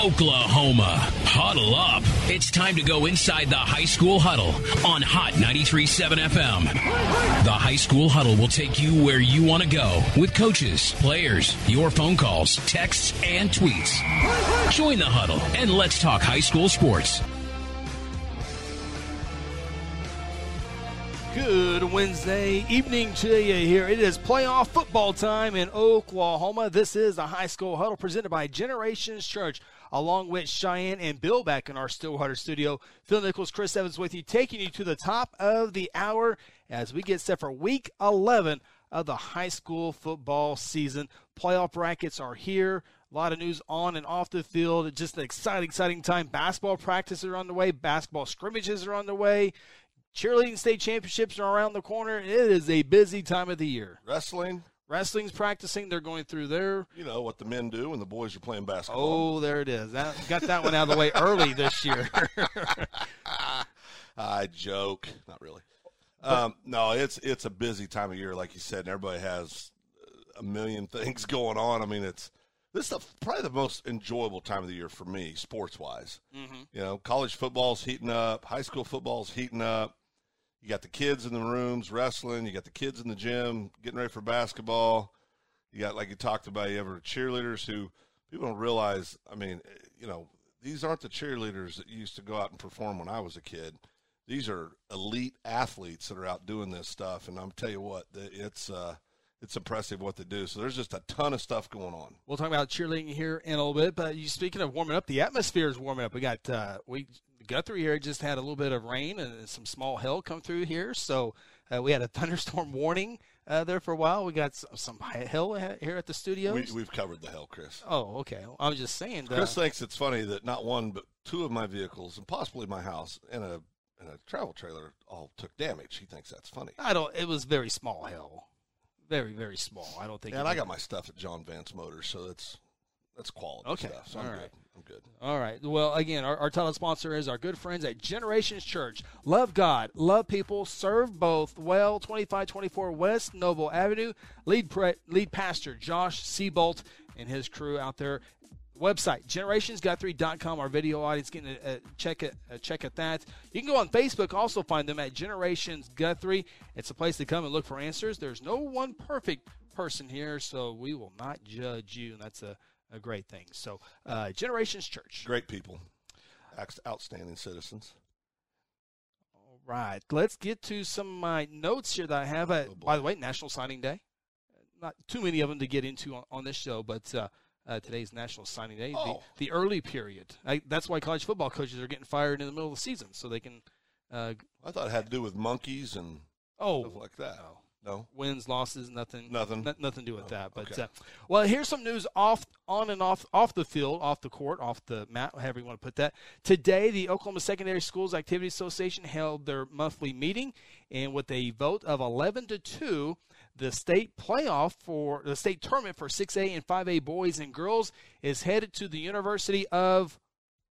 Oklahoma. Huddle up. It's time to go inside the high school huddle on Hot 93.7 FM. The high school huddle will take you where you want to go with coaches, players, your phone calls, texts, and tweets. Join the huddle and let's talk high school sports. Good Wednesday evening to you here. It is playoff football time in Oklahoma. This is the high school huddle presented by Generations Church, along with Cheyenne and Bill back in our Stillwater studio. Phil Nichols, Chris Evans with you, taking you to the top of the hour as we get set for week 11 of the high school football season. Playoff brackets are here. A lot of news on and off the field. Just an exciting, exciting time. Basketball practices are on the way. Basketball scrimmages are on the way. Cheerleading state championships are around the corner. It is a busy time of the year. Wrestling. Wrestling's practicing. They're going through their. You know what the men do when the boys are playing basketball. Oh, there it is. That, got that one out of the way early this year. I joke. Not really. Um, no, it's it's a busy time of year, like you said, and everybody has a million things going on. I mean, it's this is probably the most enjoyable time of the year for me, sports wise. Mm-hmm. You know, college football's heating up, high school football's heating up. You got the kids in the rooms wrestling. You got the kids in the gym getting ready for basketball. You got, like you talked about, you have cheerleaders who people don't realize. I mean, you know, these aren't the cheerleaders that used to go out and perform when I was a kid. These are elite athletes that are out doing this stuff, and I'm tell you what, it's uh, it's impressive what they do. So there's just a ton of stuff going on. We'll talk about cheerleading here in a little bit, but you speaking of warming up, the atmosphere is warming up. We got uh, we Guthrie here just had a little bit of rain and some small hail come through here, so uh, we had a thunderstorm warning uh, there for a while. We got some, some hail here at the studio. We, have covered the hail, Chris. Oh, okay. I was just saying. Chris thinks it's funny that not one but two of my vehicles and possibly my house and a and a travel trailer all took damage. He thinks that's funny. I don't. It was very small hail, very very small. I don't think. And I got my stuff at John Vance Motors, so that's that's quality okay. stuff. So I'm right. good. I'm good. All right. Well, again, our, our title sponsor is our good friends at Generations Church. Love God, love people, serve both well. 2524 West Noble Avenue. Lead pre- lead pastor Josh Seabolt and his crew out there. Website generationsguthrie.com. Our video audience getting a, a check it a check at that. You can go on Facebook. Also find them at Generations Guthrie. It's a place to come and look for answers. There's no one perfect person here, so we will not judge you, and that's a a great thing. So, uh, Generations Church. Great people, outstanding citizens. All right, let's get to some of my notes here that I have. Uh, oh by the way, National Signing Day. Not too many of them to get into on, on this show, but uh, uh, today's National Signing Day, oh. the, the, early period. I, that's why college football coaches are getting fired in the middle of the season, so they can. Uh, I thought it had to do with monkeys and oh, stuff like that. No. No wins, losses, nothing. Nothing. N- nothing to do with oh, that. But okay. uh, well, here's some news off, on and off, off the field, off the court, off the mat, however you want to put that. Today, the Oklahoma Secondary Schools Activity Association held their monthly meeting, and with a vote of 11 to two, the state playoff for the state tournament for 6A and 5A boys and girls is headed to the University of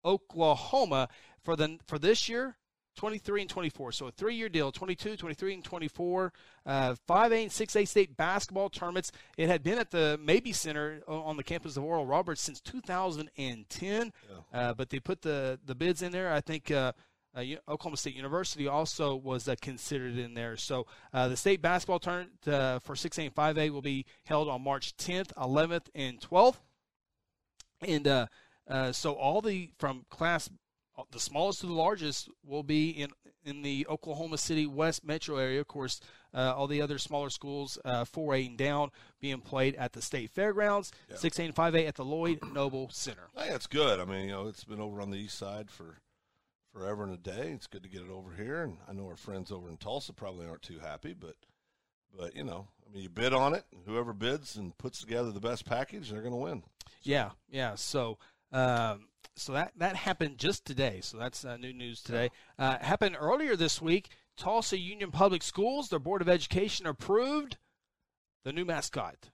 Oklahoma for the for this year 23 and 24. So a three year deal 22, 23, and 24. Uh, 5A and 6A state basketball tournaments. It had been at the Mabee Center on the campus of Oral Roberts since 2010, yeah. uh, but they put the, the bids in there. I think. Uh, uh, Oklahoma State University also was uh, considered in there. So uh, the state basketball tournament uh, for 6A and 5A will be held on March 10th, 11th, and 12th. And uh, uh, so all the from class the smallest to the largest will be in in the Oklahoma City West metro area. Of course, uh, all the other smaller schools, uh, 4A and down, being played at the state fairgrounds. Yeah. 6A and 5A at the Lloyd Noble Center. Think that's good. I mean, you know, it's been over on the east side for forever and a day. It's good to get it over here, and I know our friends over in Tulsa probably aren't too happy, but but you know, I mean, you bid on it, whoever bids and puts together the best package, they're going to win. So. Yeah, yeah. So. Um, so that that happened just today. So that's uh, new news today. Uh, happened earlier this week. Tulsa Union Public Schools, their Board of Education approved the new mascot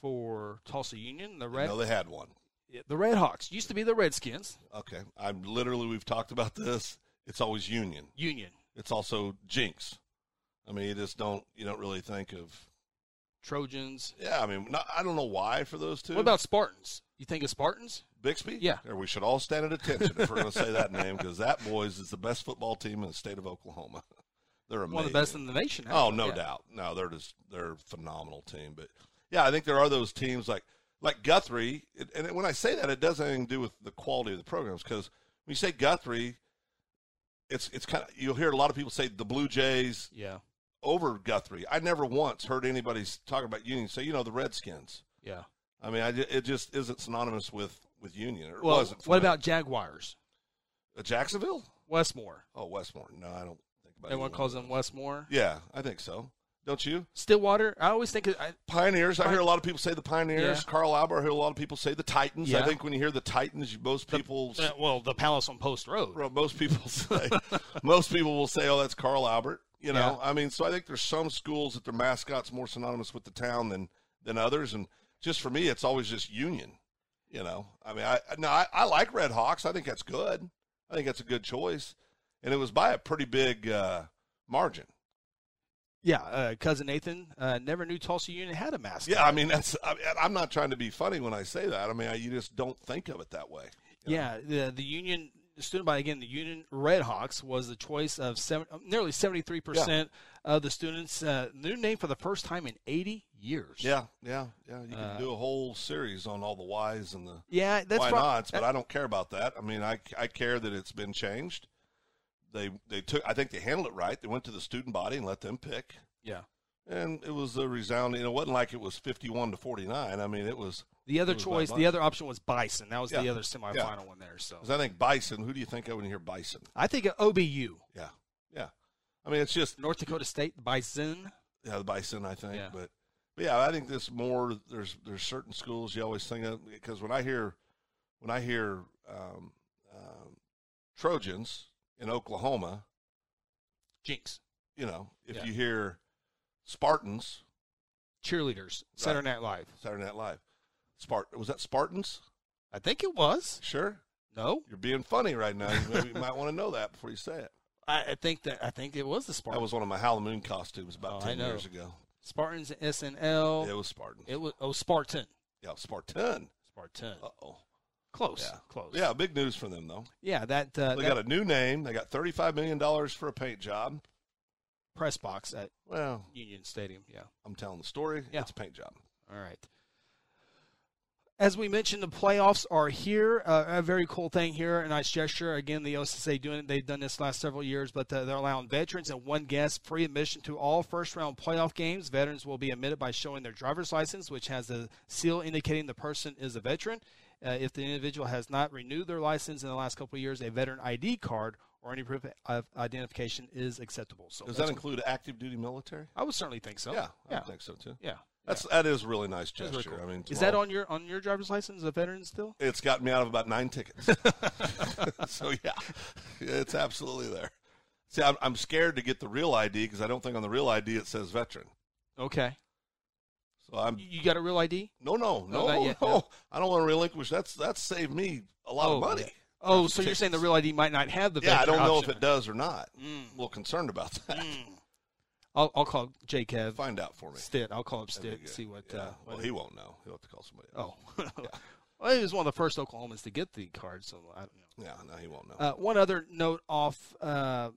for Tulsa Union. The red. No, they had one. The Red Hawks used to be the Redskins. Okay, I'm literally we've talked about this. It's always Union. Union. It's also Jenks. I mean, you just don't you don't really think of Trojans. Yeah, I mean, not, I don't know why for those two. What about Spartans? You think of Spartans? Bixby? Yeah. Or we should all stand at attention if we're going to say that name because that boys is the best football team in the state of Oklahoma. They're amazing. One of the best in the nation. Oh, no Yeah. doubt. No, they're just they're a phenomenal team. But yeah, I think there are those teams like like Guthrie, it, and when I say that, it doesn't have anything to do with the quality of the programs because when you say Guthrie, it's it's kind of you'll hear a lot of people say the Blue Jays Yeah, over Guthrie. I never once heard anybody talk about Union say you know the Redskins. yeah. I mean, I, it just isn't synonymous with with Union. It Well, wasn't. what me. about Jaguars? Uh, Jacksonville? Westmoore. Oh, Westmoore. No, I don't think about. Everyone calls them Westmoore. Yeah, I think so. Don't you? Stillwater. I always think. Of, I, Pioneers. I Pine- hear a lot of people say the Pioneers. Yeah. Carl Albert. I hear a lot of people say the Titans. I think when you hear the Titans, most people, uh, well, the Palace on Post Road. well, most people say, most people will say, "Oh, that's Carl Albert." You know, Yeah. I mean, so I think there's some schools that their mascots more synonymous with the town than than others, and just for me, it's always just Union. You know, I mean, I no, I, I like Red Hawks. I think that's good. I think that's a good choice, and it was by a pretty big uh, margin. Yeah, uh, cousin Nathan uh, never knew Tulsa Union had a mascot. Yeah, I mean, that's. I, I'm not trying to be funny when I say that. I mean, I, you just don't think of it that way. you know? Yeah, the the Union student body again, the Union Red Hawks was the choice of seven, nearly seventy three percent of the students. Uh, new name for the first time in eighty years. Yeah, yeah, yeah. You can Uh, do a whole series on all the whys and the yeah, that's why prob- nots, but I don't care about that. I mean, I, I care that it's been changed. They they took. I think they handled it right. They went to the student body and let them pick, yeah. and it was a resounding. It wasn't like it was fifty-one to forty-nine. I mean, it was. The other It was by choice, the other option was Bison. That was the other semifinal one there. So I think Bison. Who do you think of when you hear Bison? I think of OBU, Yeah, yeah. I mean, it's just North Dakota State Bison. yeah, the Bison. I think, Yeah. but but yeah, I think this more. There's there's certain schools you always think of because when I hear when I hear um, um, Trojans in Oklahoma, Jenks. you know, if Yeah. you hear Spartans, Cheerleaders. Saturday Night Live. Saturday Night Live, Spart was that Spartans? I think it was. Sure, No, you're being funny right now. You, maybe you might want to know that before you say it. I, I think that I think it was the Spartans. That was one of my Halloween costumes about Oh, I ten know. years ago. Spartans SNL. It was Spartans. It was oh Spartan. yeah, Spartan. Spartan. Uh oh. Close. Yeah. Close. Yeah, big news for them though. Yeah. That, uh, They that got a new name. They got thirty-five million dollars for a paint job. press box at Well, Union Stadium. Yeah. I'm telling the story. Yeah. It's a paint job. All right. As we mentioned, the playoffs are here. Uh, a very cool thing here, a nice gesture. Again, the OSSA doing it. They've done this last several years, but uh, they're allowing veterans and one guest free admission to all first-round playoff games. Veterans will be admitted by showing their driver's license, which has a seal indicating the person is a veteran. Uh, if the individual has not renewed their license in the last couple of years, a veteran ID card or any proof of identification is acceptable. So Does that include active duty military? I would certainly think so. yeah, I yeah, think so too. yeah. That's that is a really nice gesture. very cool. I mean, is that on your on your driver's license, a veteran still? It's gotten me out of about nine tickets. so yeah, it's absolutely there. See, I'm, I'm scared to get the real ID because I don't think on the real ID it says veteran. Okay. So I'm You got a real ID? no, no, No, no, not no. no. I don't want to relinquish. That's that's saved me a lot of money. Oh, After so you're saying the real ID might not have the Yeah, I don't know option. if it does or not. Mm. I'm a little concerned about that. Mm. I'll, I'll call J. Kev. Find out for me. Stitt. I'll call him Stitt. See what. Yeah. Uh, well, what he won't know. He'll have to call somebody. Else. Oh. well, he was one of the first Oklahomans to get the card, so I don't know. Yeah, no, he won't know. Uh, one other note off. Uh,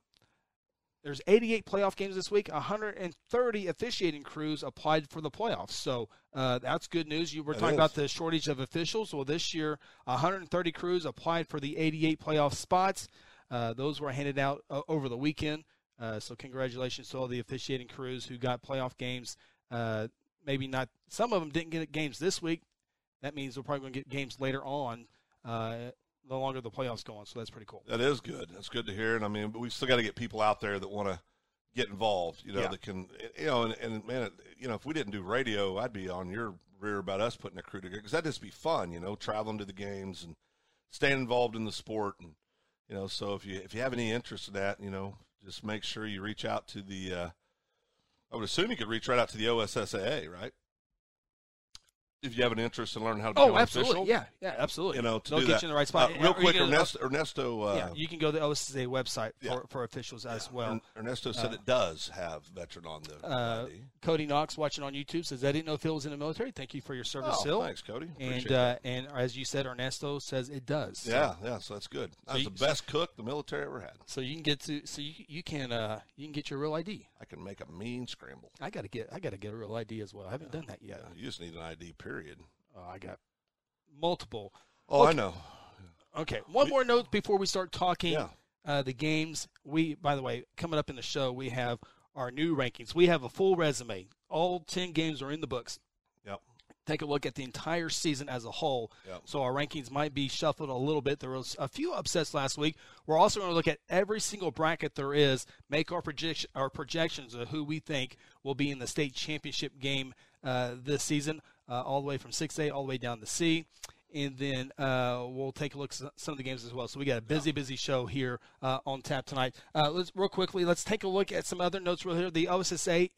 there's 88 playoff games this week. 130 officiating crews applied for the playoffs, so uh, that's good news. You were talking is. about the shortage of officials. Well, this year, 130 crews applied for the 88 playoff spots. Uh, those were handed out uh, over the weekend. Uh, so congratulations to all the officiating crews who got playoff games. Uh, maybe not. Some of them didn't get games this week. That means they're probably going to get games later on. Uh, the longer the playoffs go on, so that's pretty cool. That is good. That's good to hear. And I mean, but we still got to get people out there that want to get involved. You know, Yeah. that can, you know, and, and man, you know, if we didn't do radio, I'd be on your rear about us putting a crew together because that'd just be fun. You know, traveling to the games and staying involved in the sport, and you know, so if you if you have any interest in that, you know, just make sure you reach out to the. Uh, I would assume you could reach right out to the OSSAA, right? If you have an interest in learning how to Oh, become absolutely. official, Yeah, yeah, absolutely. you know, to They'll get that. you in the right spot. Uh, real quick, Ernesto, Ernesto uh, yeah, you can go to the OSSA website for, Yeah. for officials as well. Ernesto said it does have veteran on the Uh, Cody Knox watching on YouTube says, "I didn't know Phil was in the military. Thank you for your service, Oh, Phil." thanks, Cody. And Appreciate uh, and as you said, Ernesto says it does. So- yeah, yeah, so that's good. Was you- the best cook the military ever had. So, you can get to so you you can uh, you can get your real ID. I can make a mean scramble. I gotta get I gotta get a real ID as well. I haven't done that yet. Yeah, you just need an ID, period. Uh, I got multiple. Oh, I know. Okay, one more note before we start talking Yeah. uh, the games. We, by the way, coming up in the show, we have our new rankings. We have a full resume. All ten games are in the books. Yep. Take a look at the entire season as a whole. Yep. So our rankings might be shuffled a little bit. There was a few upsets last week. We're also going to look at every single bracket there is, make our projection our projections of who we think will be in the state championship game uh, this season, uh, all the way from 6A all the way down to C and then uh, we'll take a look at some of the games as well. So we got a busy, busy show here uh, on tap tonight. Uh, let's real quickly. Let's take a look at some other notes real here. The OSSA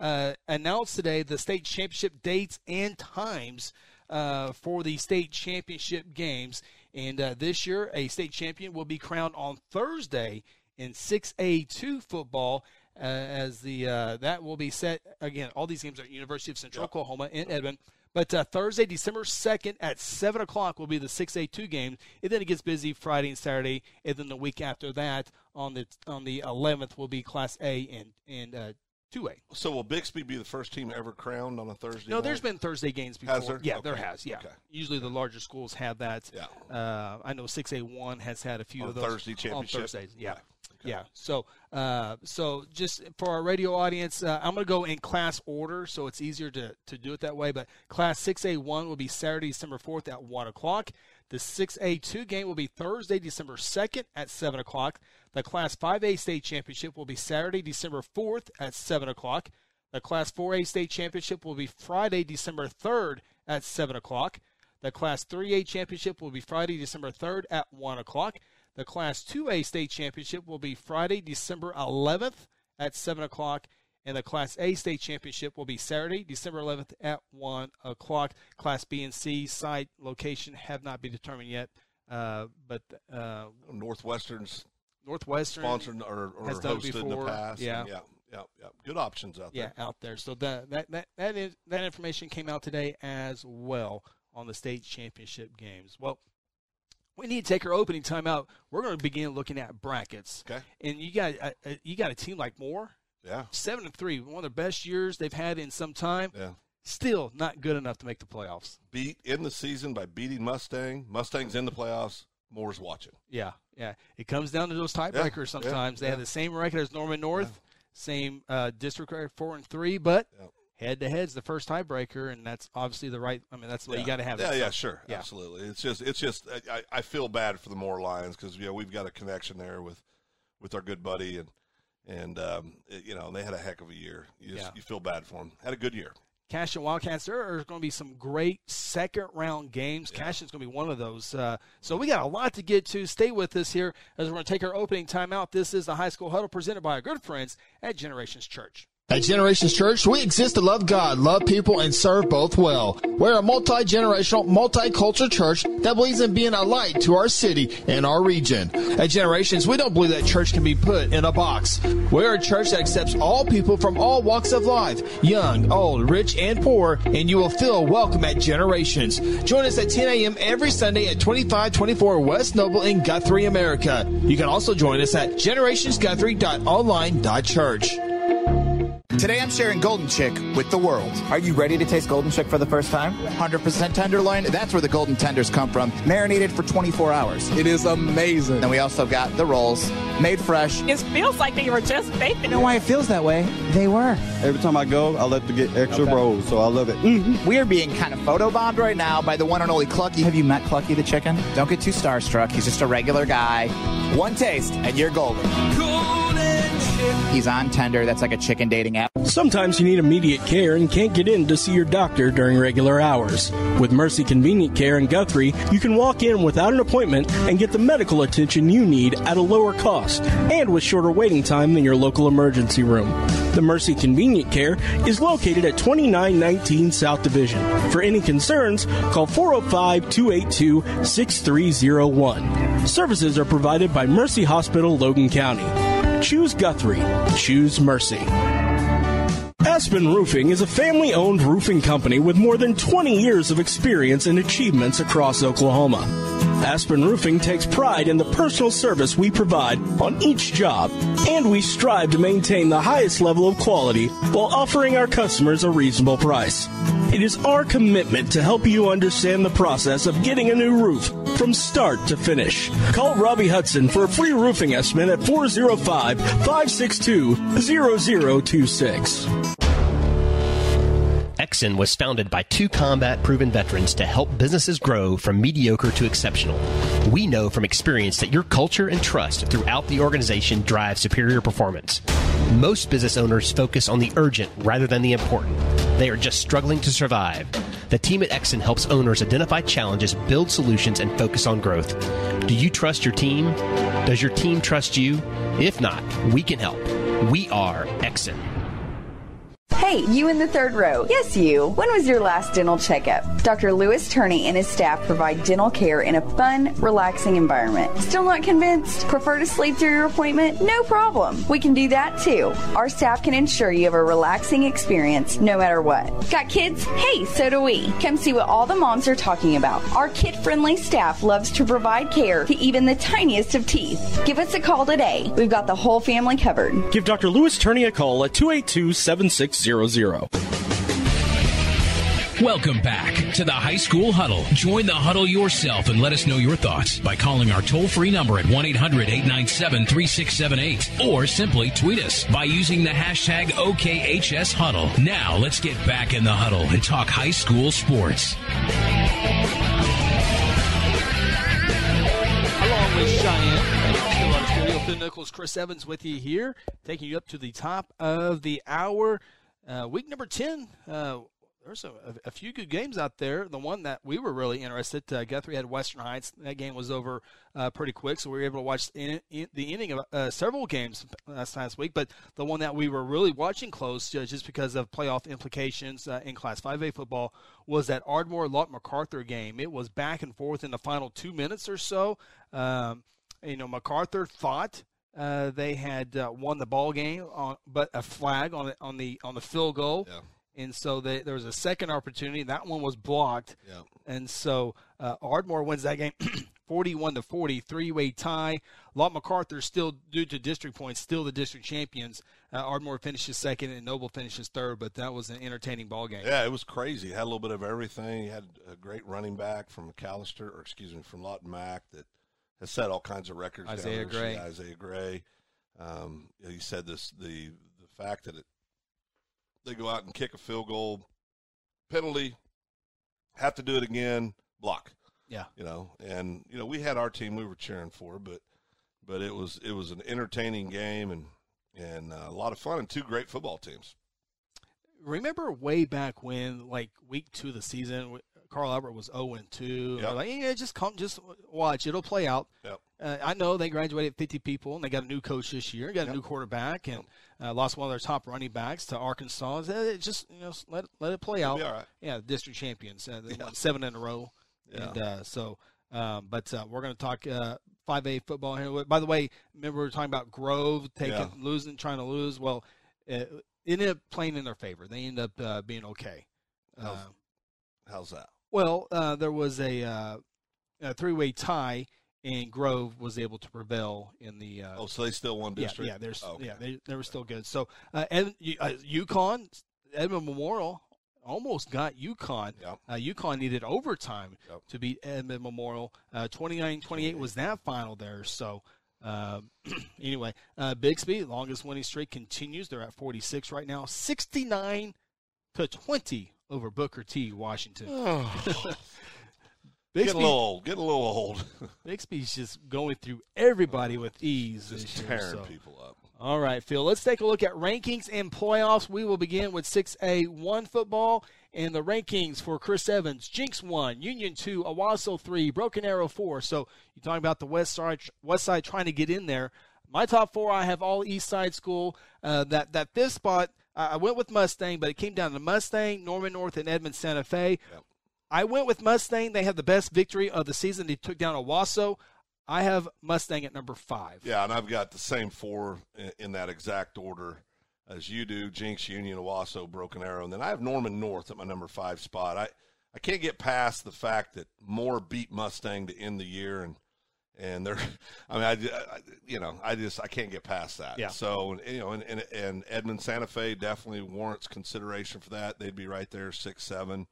uh, announced today the state championship dates and times uh, for the state championship games. And uh, this year, a state champion will be crowned on Thursday in 6A2 football. Uh, as the uh, that will be set again. All these games are at University of Central Oklahoma in Edmond. But uh, Thursday, December 2nd at 7 o'clock will be the 6A2 game. And then it gets busy Friday and Saturday. And then the week after that, on the on the 11th, will be Class A and, and uh, 2A. So will Bixby be the first team ever crowned on a Thursday? No, night? there's been Thursday games before. Has there? Yeah, Okay. there has. Yeah. Okay. Usually the larger schools have that. Yeah. Uh, I know 6A1 has had a few On of those. Thursday championships. On Thursdays, yeah. Okay. Yeah. So, uh, so just for our radio audience, uh, I'm going to go in class order, so it's easier to, to do it that way. But Class 6A1 will be Saturday, December 4th at 1 o'clock. The 6A2 game will be Thursday, December 2nd at 7 o'clock. The Class 5A state championship will be Saturday, December 4th at 7 o'clock. The Class 4A state championship will be Friday, December 3rd at 7 o'clock. The Class 3A championship will be Friday, December 3rd at 1 o'clock. The Class 2A state championship will be Friday, December 11th at 7 o'clock. And the Class A state championship will be Saturday, December 11th at 1 o'clock. Class B and C site location have not been determined yet. Uh, but uh, Northwestern's Northwestern sponsored or, or has done it hosted in the past. Yeah. and yeah, yeah, yeah. Good options out there. yeah, out there. So that that that that, is, that information came out today as well on the state championship games. Well, we need to take our opening time out. We're going to begin looking at brackets. Okay. And you got uh, uh, you got a team like Moore, Yeah, seven and three, one of the best years they've had in some time. yeah. Still not good enough to make the playoffs. Beat in the season by beating Mustang. Mustang's in the playoffs. Moore's watching. Yeah, yeah. It comes down to those tiebreakers. yeah, sometimes they yeah. have the same record as Norman North, same uh, district record, four and three, but Yeah. Head to head's the first tiebreaker, and that's obviously the right. I mean, that's the way you got to have Yeah, it. yeah, So, sure, Yeah. absolutely. It's just, it's just, I, I- I feel bad for the Moore Lions because you know we've got a connection there with, with our good buddy and, and um, it- you know they had a heck of a year. You just, Yeah. you feel bad for them. Had a good year. Cashion Wildcats, there are going to be some great second round games. Yeah. Cash is going to be one of those. Uh, so we got a lot to get to. Stay with us here as we're going to take our opening timeout. This is the High School Huddle presented by our good friends at Generations Church. At Generations Church, we exist to love God, love people, and serve both well. We're a multi-generational, multicultural church that believes in being a light to our city and our region. At Generations, we don't believe that church can be put in a box. We're a church that accepts all people from all walks of life, young, old, rich, and poor, and you will feel welcome at Generations. Join us at 10 a.m. every Sunday at 2524 West Noble in Guthrie, America. You can also join us at generationsguthrie.online.church. Today I'm sharing Golden Chick with the world. Are you ready to taste Golden Chick for the first time? 100% tenderloin, that's where the golden tenders come from, marinated for 24 hours. It is amazing. Then we also got the rolls, made fresh. It feels like they were just baking. You know why it feels that way? They were. Every time I go, I like to get extra rolls, so I love it. Mm-hmm. We are being kind of photobombed right now by the one and only Clucky. Have you met Clucky the chicken? Don't get too starstruck. He's just a regular guy. One taste and you're golden. He's on Tender. That's like a chicken dating app. Sometimes you need immediate care and can't get in to see your doctor during regular hours. With Mercy Convenient Care in Guthrie, you can walk in without an appointment and get the medical attention you need at a lower cost and with shorter waiting time than your local emergency room. The Mercy Convenient Care is located at 2919 South Division. For any concerns, call 405 282 6301. Services are provided by Mercy Hospital, Logan County. Choose Guthrie. Choose Mercy. Aspen Roofing is a family owned roofing company with more than 20 years of experience and achievements across Oklahoma. Aspen Roofing takes pride in the personal service we provide on each job, and we strive to maintain the highest level of quality while offering our customers a reasonable price. It is our commitment to help you understand the process of getting a new roof from start to finish. Call Robbie Hudson for a free roofing estimate at 405 562 0026. Exon was founded by two combat proven veterans to help businesses grow from mediocre to exceptional. We know from experience that your culture and trust throughout the organization drive superior performance. Most business owners focus on the urgent rather than the important. They are just struggling to survive. The team at Exon helps owners identify challenges, build solutions, and focus on growth. Do you trust your team? Does your team trust you? If not, we can help. We are Exon. Hey, you in the third row. Yes, you. When was your last dental checkup? Dr. Lewis Turney and his staff provide dental care in a fun, relaxing environment. Still not convinced? Prefer to sleep through your appointment? No problem. We can do that too. Our staff can ensure you have a relaxing experience no matter what. Got kids? Hey, so do we. Come see what all the moms are talking about. Our kid friendly staff loves to provide care to even the tiniest of teeth. Give us a call today. We've got the whole family covered. Give Dr. Lewis Turney a call at 282 7600. Welcome back to the High School Huddle. Join the huddle yourself and let us know your thoughts by calling our toll free number at 1 800 897 3678 or simply tweet us by using the hashtag OKHS Huddle. Now let's get back in the huddle and talk high school sports. Along with Cheyenne, still studio, Phil Nichols, Chris Evans with you here, taking you up to the top of the hour. Uh, week number 10, uh, there's a, a, few good games out there. The one that we were really interested, uh, Guthrie had Western Heights. That game was over uh, pretty quick, so we were able to watch in, in, the ending of uh, several games last last week. But the one that we were really watching close, uh, just because of playoff implications uh, in Class 5A football, was that Ardmore Lawton MacArthur game. It was back and forth in the final two minutes or so. Um, you know, MacArthur thought uh, they had uh, won the ball game, on, but a flag on the on the on the field goal, Yeah. and so they, there was a second opportunity. That one was blocked, Yeah. and so uh, Ardmore wins that game, forty-one to forty, three-way tie. Lot MacArthur still, due to district points, still the district champions. Uh, Ardmore finishes second, and Noble finishes third. But that was an entertaining ball game. Yeah, it was crazy. Had a little bit of everything. He had a great running back from McAlester, or excuse me, from Lot Mack that has set all kinds of records. down Isaiah. Gray. Isaiah Gray. Um, he said this the the fact that it, they go out and kick a field goal penalty, have to do it again, block. Yeah. You know, and you know we had our team we were cheering for, but but it was it was an entertaining game and and uh, a lot of fun and two great football teams. remember way back when, like week two of the season, Carl Albert was zero and two. Yep. Like, yeah, just come, just watch, it'll play out. Yep. Uh, I know they graduated 50 people, and they got a new coach this year, got a new quarterback, and uh, lost one of their top running backs to Arkansas. Uh, It just you know let let it play out. right. Yeah, district champions. Uh, they Yeah. won seven in a row, Yeah. and uh, so. Um, but uh, we're going to talk uh, 5A football here. By the way, remember we were talking about Grove taking Yeah. losing, trying to lose. Well, it ended up playing in their favor. They ended up uh, being okay. How's, Uh, how's that? Well, uh, there was a, uh, a three-way tie, and Grove was able to prevail in the. Uh, Oh, so they still won yeah, district. yeah, there's, Oh, okay. yeah, they, they were still good. So, uh, U- uh, Yukon, Edmond Memorial almost got Yukon. Yep. Uh, Yukon needed overtime Yep. to beat Edmond Memorial. Uh, 29-28 was that final there. So, um, anyway, uh, Bixby, longest winning streak continues. They're at 46 right now. 69 to 20 over Booker T. Washington. Getting a little old. Getting a little old. Bixby's just going through everybody with ease. Just this year, tearing so. people up. All right, Phil. Let's take a look at rankings and playoffs. We will begin with 6A 1 football and the rankings for Chris Evans. Jenks 1, Union 2, Owasso 3, Broken Arrow 4. So you're talking about the West Side, West Side trying to get in there. my top four, I have all East Side School. Uh, that that fifth spot, I went with Mustang, but it came down to Mustang, Norman North, and Edmond Santa Fe. Yep. I went with Mustang. They had the best victory of the season. They took down Owasso. I have Mustang at number five. Yeah, and I've got the same four in, in that exact order as you do: Jenks, Union, Owasso, Broken Arrow, and then I have Norman North at my number five spot. I I can't get past the fact that Moore beat Mustang to end the year, and and they're, I mean, I, I, you know, I just I can't get past that. Yeah. So you know, and, and and Edmond Santa Fe definitely warrants consideration for that. They'd be right there, six seven.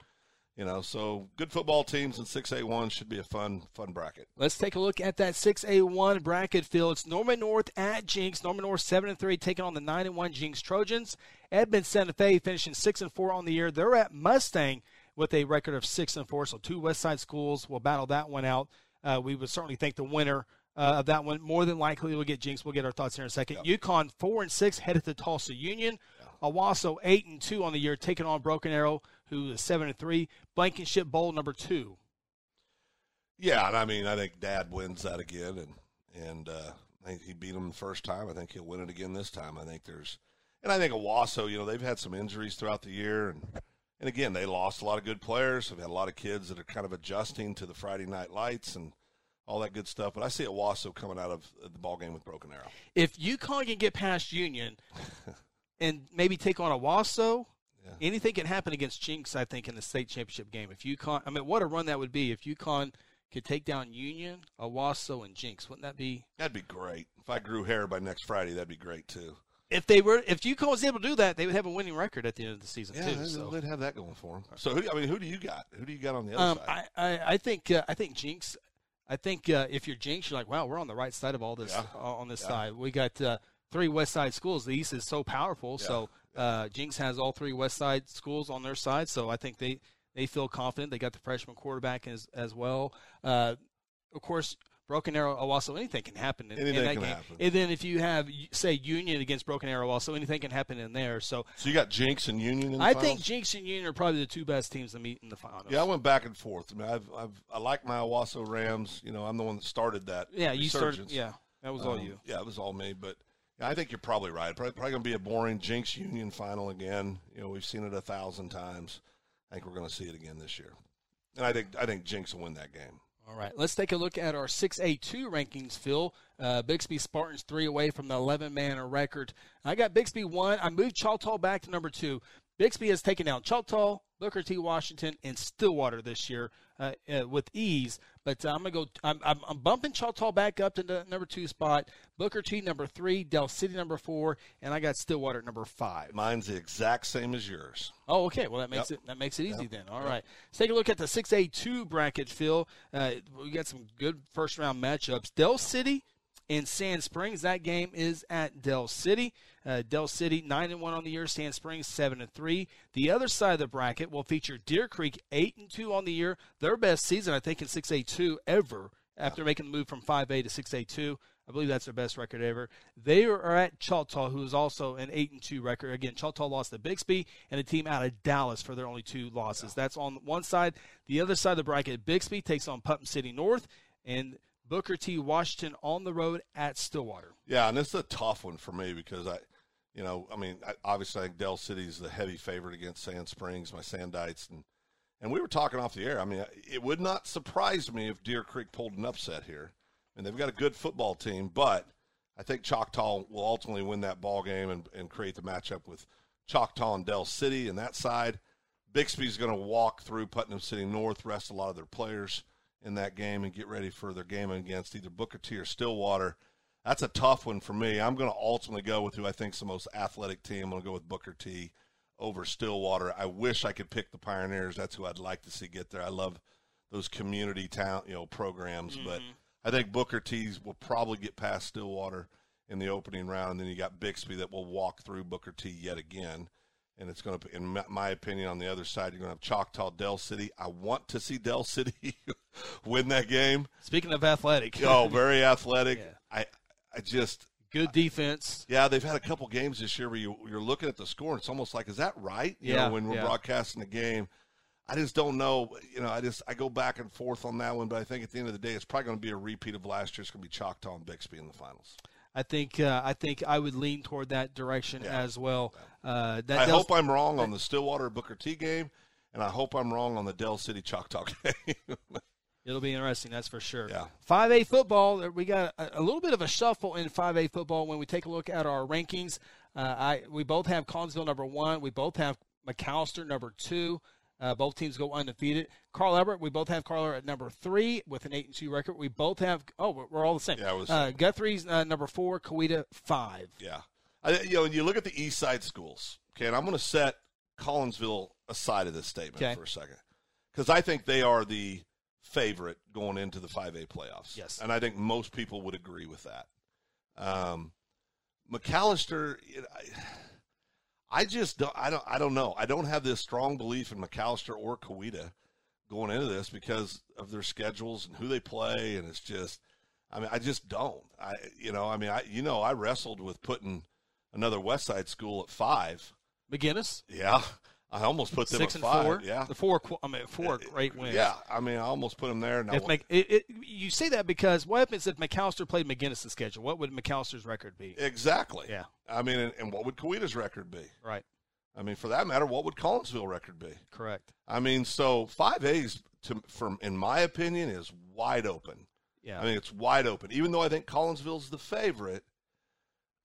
You know, so good football teams in six A one should be a fun fun bracket. Let's take a look at that six A one bracket. Phil, it's Norman North at Jenks. Norman North seven and three taking on the nine and one Jenks Trojans. Edmond Santa Fe finishing six and four on the year. They're at Mustang with a record of six and four. So two West Side schools will battle that one out. Uh, we would certainly think the winner uh, of that one more than likely we'll get Jenks. We'll get our thoughts here in a second. Yep. Yukon four and six headed to Tulsa Union. Owasso eight and two on the year, taking on Broken Arrow, who is seven and three. Blankenship Bowl number two. Yeah, and I mean, I think Dad wins that again, and and uh, I think he beat him the first time. I think he'll win it again this time. I think there's, and I think Owasso, you know, they've had some injuries throughout the year, and and again, they lost a lot of good players. They've had a lot of kids that are kind of adjusting to the Friday night lights and all that good stuff. But I see Owasso coming out of the ball game with Broken Arrow. If Yukon can get past Union and maybe take on Owasso, yeah. anything can happen against Jenks. I think in the state championship game. If Yukon, I mean, what a run that would be if Yukon could take down Union, Owasso, and Jenks. Wouldn't that be? That'd be great. If I grew hair by next Friday, that'd be great too. If they were, if Yukon was able to do that, they would have a winning record at the end of the season yeah, too. They'd, so they'd have that going for them. So, who, I mean, who do you got? Who do you got on the other um, side? I, I, I think, uh, I think Jenks. I think uh, if you're Jenks, you're like, wow, we're on the right side of all this. Yeah. Uh, on this Yeah. side, we got uh, three West Side schools. The East is so powerful, so uh, Jenks has all three West Side schools on their side. So I think they they feel confident. They got the freshman quarterback as as well. Uh, of course, Broken Arrow, Owasso, anything can happen in, in that can game. happen. And then if you have say Union against Broken Arrow, also anything can happen in there. So So you got Jenks and Union in the I finals? think Jenks and Union are probably the two best teams to meet in the finals. Yeah, I went back and forth. I mean, I've, I've I like my Owasso Rams. You know, I'm the one that started that. Yeah, you started. Yeah, that was all Um, you. Yeah, it was all me. But yeah, I think you're probably right. Probably, probably going to be a boring Jenks Union final again. You know, we've seen it a thousand times. I think we're going to see it again this year. And I think I think Jenks will win that game. All right, let's take a look at our 6A2 rankings, Phil. Uh, Bixby Spartans three away from the 11 man record. I got Bixby one. I moved Choctaw back to number two. Bixby has taken down Choctaw, Booker T. Washington, and Stillwater this year uh, uh, with ease. But uh, I'm gonna go. I'm, I'm, I'm bumping Choctaw back up to the number two spot. Booker T. number three, Del City number four, and I got Stillwater at number five. Mine's the exact same as yours. Oh, okay. Well, that makes Yep. it that makes it easy Yep. then. All Yep. right. Let's take a look at the six A two bracket, Phil. Uh, we got some good first round matchups. Del City and Sand Springs. That game is at Del City. Uh, Del City nine and one on the year. Sand Springs seven and three. The other side of the bracket will feature Deer Creek eight and two on the year. Their best season, I think, in six A two ever. After making the move from 5A to 6A2, I believe that's their best record ever. They are at Choctaw, who is also an 8 and 2 record. Again, Choctaw lost to Bixby and a team out of Dallas for their only two losses. That's on one side. The other side of the bracket, Bixby takes on Putnam City North, and Booker T. Washington on the road at Stillwater. Yeah, and is a tough one for me because I, you know, I mean, I, obviously I think Del City's the heavy favorite against Sand Springs, my Sandites, and and we were talking off the air. I mean, it would not surprise me if Deer Creek pulled an upset here. And they've got a good football team, but I think Choctaw will ultimately win that ball game and, and create the matchup with Choctaw and Del City. And that side, Bixby's going to walk through Putnam City North, rest a lot of their players in that game, and get ready for their game against either Booker T or Stillwater. That's a tough one for me. I'm going to ultimately go with who I think is the most athletic team. I'm going to go with Booker T over Stillwater. I wish I could pick the Pioneers. That's who I'd like to see get there. I love those community town, you know, programs, but mm-hmm. I think Booker T's will probably get past Stillwater in the opening round, and then you got Bixby that will walk through Booker T yet again. And it's going to, in my- opinion, on the other side, you're going to have Choctaw, Del City. I want to see Del City win that game. Speaking of athletic, Oh, very athletic. I, I just good defense. yeah, they've had a couple games this year where you, you're looking at the score and it's almost like, is that right? You Yeah, know, when we're yeah. broadcasting the game. I just don't know. You know, I just I go back and forth on that one, but I think at the end of the day, it's probably going to be a repeat of last year. It's going to be Choctaw and Bixby in the finals. I think uh, I think I would lean toward that direction Yeah. as well. Uh, that I does- hope I'm wrong on the Stillwater Booker T game, and I hope I'm wrong on the Del City Choctaw game. It'll be interesting, that's for sure. Yeah. 5A football, uh, we got a, a little bit of a shuffle in 5A football when we take a look at our rankings. Uh, I we both have Collinsville number one. We both have McAlester number two. Uh, both teams go undefeated. Carl Albert, we both have Carl Albert at number three with an eight and two record. We both have oh, we're, we're all the same. Yeah, was- uh, Guthrie's uh, number four, Coweta five. Yeah. I, you know, when you look at the East Side schools, okay, and I'm going to set Collinsville aside of this statement Okay. for a second because I think they are the favorite going into the 5A playoffs. Yes. And I think most people would agree with that. Um, McAllister, you know, I, I just don't, I don't, I don't know. I don't have this strong belief in McAlester or Coweta going into this because of their schedules and who they play, and it's just, I mean, I just don't. I, you know, I mean, I, you know, I wrestled with putting another West Side school at five. McGuinness, Yeah, I almost put them six at and five. four. Yeah, the four. I mean, four uh, great wins. yeah. I mean, I almost put them there. Now, If Mc, it, it, you say that because what happens if McAlester played McGuinness' schedule? What would McAlester's record be? exactly. Yeah. I mean, and, and what would Coweta's record be? Right. I mean, for that matter, what would Collinsville record be? Correct. I mean, so five A's, to, from in my opinion, is wide open. Yeah. I mean, it's wide open. Even though I think Collinsville's the favorite,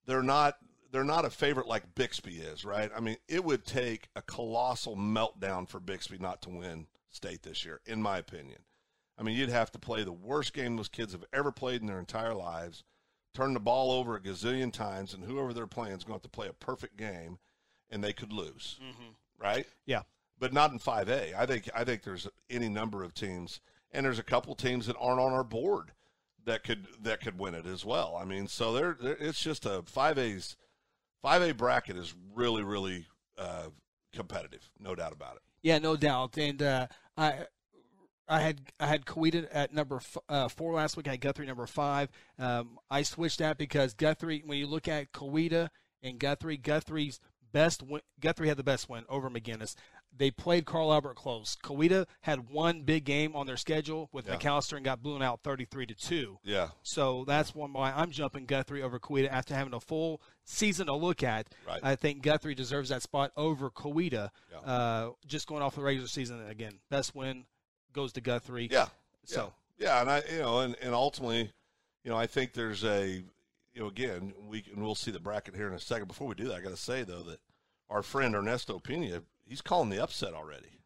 they're not. They're not a favorite like Bixby is, right? I mean, it would take a colossal meltdown for Bixby not to win state this year, in my opinion. I mean, you'd have to play the worst game those kids have ever played in their entire lives, turn the ball over a gazillion times, and whoever they're playing is going to have to play a perfect game, and they could lose, mm-hmm. right? Yeah. but not in 5A. I think I think there's any number of teams, and there's a couple teams that aren't on our board that could that could win it as well. I mean, so there it's just a 5A's 5A bracket is really really uh, competitive, no doubt about it. Yeah, no doubt. And uh, I. I had I had Coweta at number f- uh, four last week. I had Guthrie number five. Um, I switched that because Guthrie, when you look at Coweta and Guthrie, Guthrie's best win, Guthrie had the best win over McGuinness. They played Carl Albert close. Coweta had one big game on their schedule with Yeah. McAlester and got blown out thirty three to two. Yeah, So that's one why I'm jumping Guthrie over Coweta after having a full season to look at. Right. I think Guthrie deserves that spot over Coweta. Yeah. Uh, just going off the regular season again, best win goes to Guthrie. yeah, So yeah, yeah, and I you know, and, and ultimately, you know, I think there's a you know, again, we and we'll see the bracket here in a second. Before we do that, I got to say though that our friend Ernesto Pena, he's calling the upset already.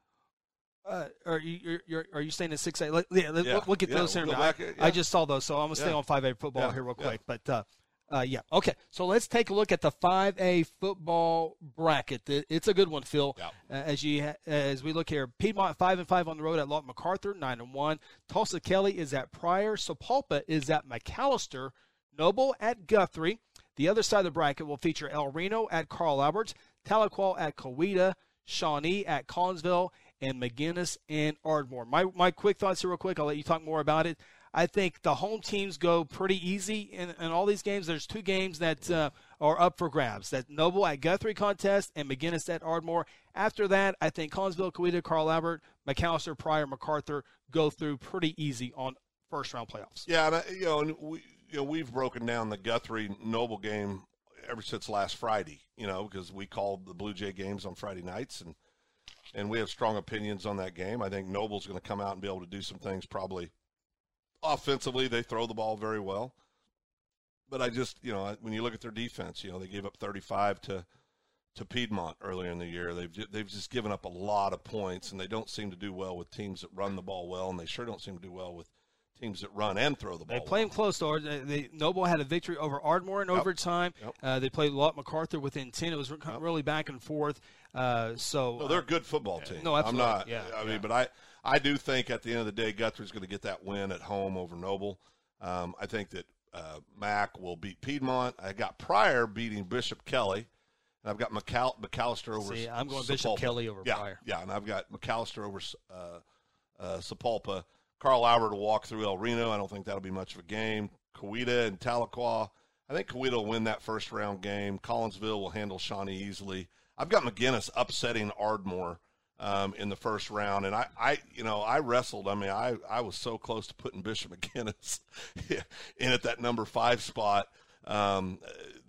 uh, are you you're, you're, are you saying the six A? Let, yeah, let, Yeah. We'll, get Yeah, those we'll I, back, I just saw those, so I'm gonna stay on five A football Yeah, here real yeah. quick. But uh, uh, yeah, okay. So let's take a look at the five A football bracket. It's a good one, Phil. Yeah. Uh, as you as we look here, Piedmont five and five on the road at Lawton MacArthur nine and one. Tulsa Kelly is at Pryor. Sapulpa is at McAlester. Noble at Guthrie. The other side of the bracket will feature El Reno at Carl Alberts, Tahlequah at Coweta, Shawnee at Collinsville, and McGuinness and Ardmore. My my quick thoughts here, real quick. I'll let you talk more about it. I think the home teams go pretty easy in, in all these games. There's two games that uh, are up for grabs. That Noble at Guthrie contest and McGuinness at Ardmore. After that, I think Collinsville, Coweta, Carl Albert, McAlester, Pryor, MacArthur go through pretty easy on first round playoffs. Yeah, and I, you know, and we you know we've broken down the Guthrie Noble game ever since last Friday. You know, because we called the Blue Jay games on Friday nights, and and we have strong opinions on that game. I think Noble's going to come out and be able to do some things. Probably offensively, they throw the ball very well, but I just you know when you look at their defense, you know they gave up 35 to to Piedmont earlier in the year. They've they've just given up a lot of points, and they don't seem to do well with teams that run the ball well, and they sure don't seem to do well with teams that run and throw the ball. They play them close, though. They, they, Noble had a victory over Ardmore in Yep. overtime. Yep. Uh, they played Lawton MacArthur within 10. It was re- really back and forth. Uh, so No, they're a good football team. No, absolutely. I'm not. Yeah, I yeah. mean, but I, I do think at the end of the day, Guthrie's going to get that win at home over Noble. Um, I think that uh, Mac will beat Piedmont. I got Pryor beating Bishop Kelly, and I've got McAll- McAlester over. See, I'm going Bishop Kelly over yeah, Pryor. Yeah, and I've got McAlester over uh, uh, Sapulpa. Carl Albert will walk through El Reno. I don't think that'll be much of a game. Coweta and Tahlequah. I think Coweta will win that first round game. Collinsville will handle Shawnee easily. I've got McGuinness upsetting Ardmore um, in the first round, and I, I, you know, I wrestled. I mean, I, I was so close to putting Bishop McGuinness in at that number five spot. Um,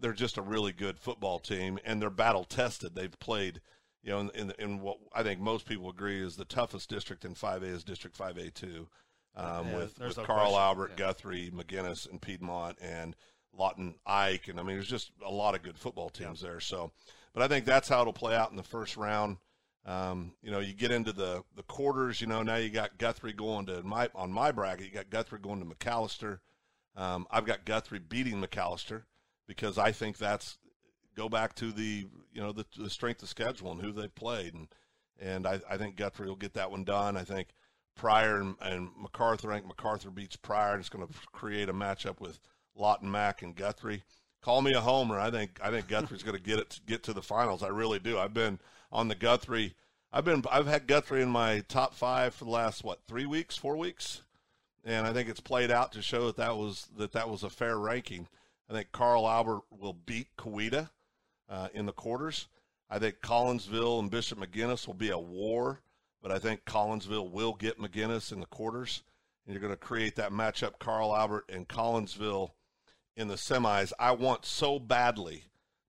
they're just a really good football team, and they're battle tested. They've played, you know, in, in, in, what I think most people agree is the toughest district in 5A is District 5A two, um, yeah, with, with no Carl question. Albert, yeah. Guthrie, McGuinness, and Piedmont, and Lawton Ike, and I mean, there's just a lot of good football teams yeah. there. So, but I think that's how it'll play out in the first round. Um, you know, you get into the the quarters. You know, now you got Guthrie going to my on my bracket. You got Guthrie going to McAlester. Um, I've got Guthrie beating McAlester because I think that's go back to the you know the, the strength of schedule and who they played and and I, I think Guthrie will get that one done. I think Pryor and, and MacArthur. MacArthur beats Pryor and it's going to create a matchup with Lawton Mack and Guthrie. Call me a homer. I think I think Guthrie's going to get it to get to the finals. I really do. I've been on the Guthrie. I've been I've had Guthrie in my top five for the last what three weeks, four weeks and I think it's played out to show that that was that that was a fair ranking. I think Carl Albert will beat Coweta uh, in the quarters. I think Collinsville and Bishop McGuinness will be a war, but I think Collinsville will get McGuinness in the quarters, and you're going to create that matchup Carl Albert and Collinsville in the semis. I want so badly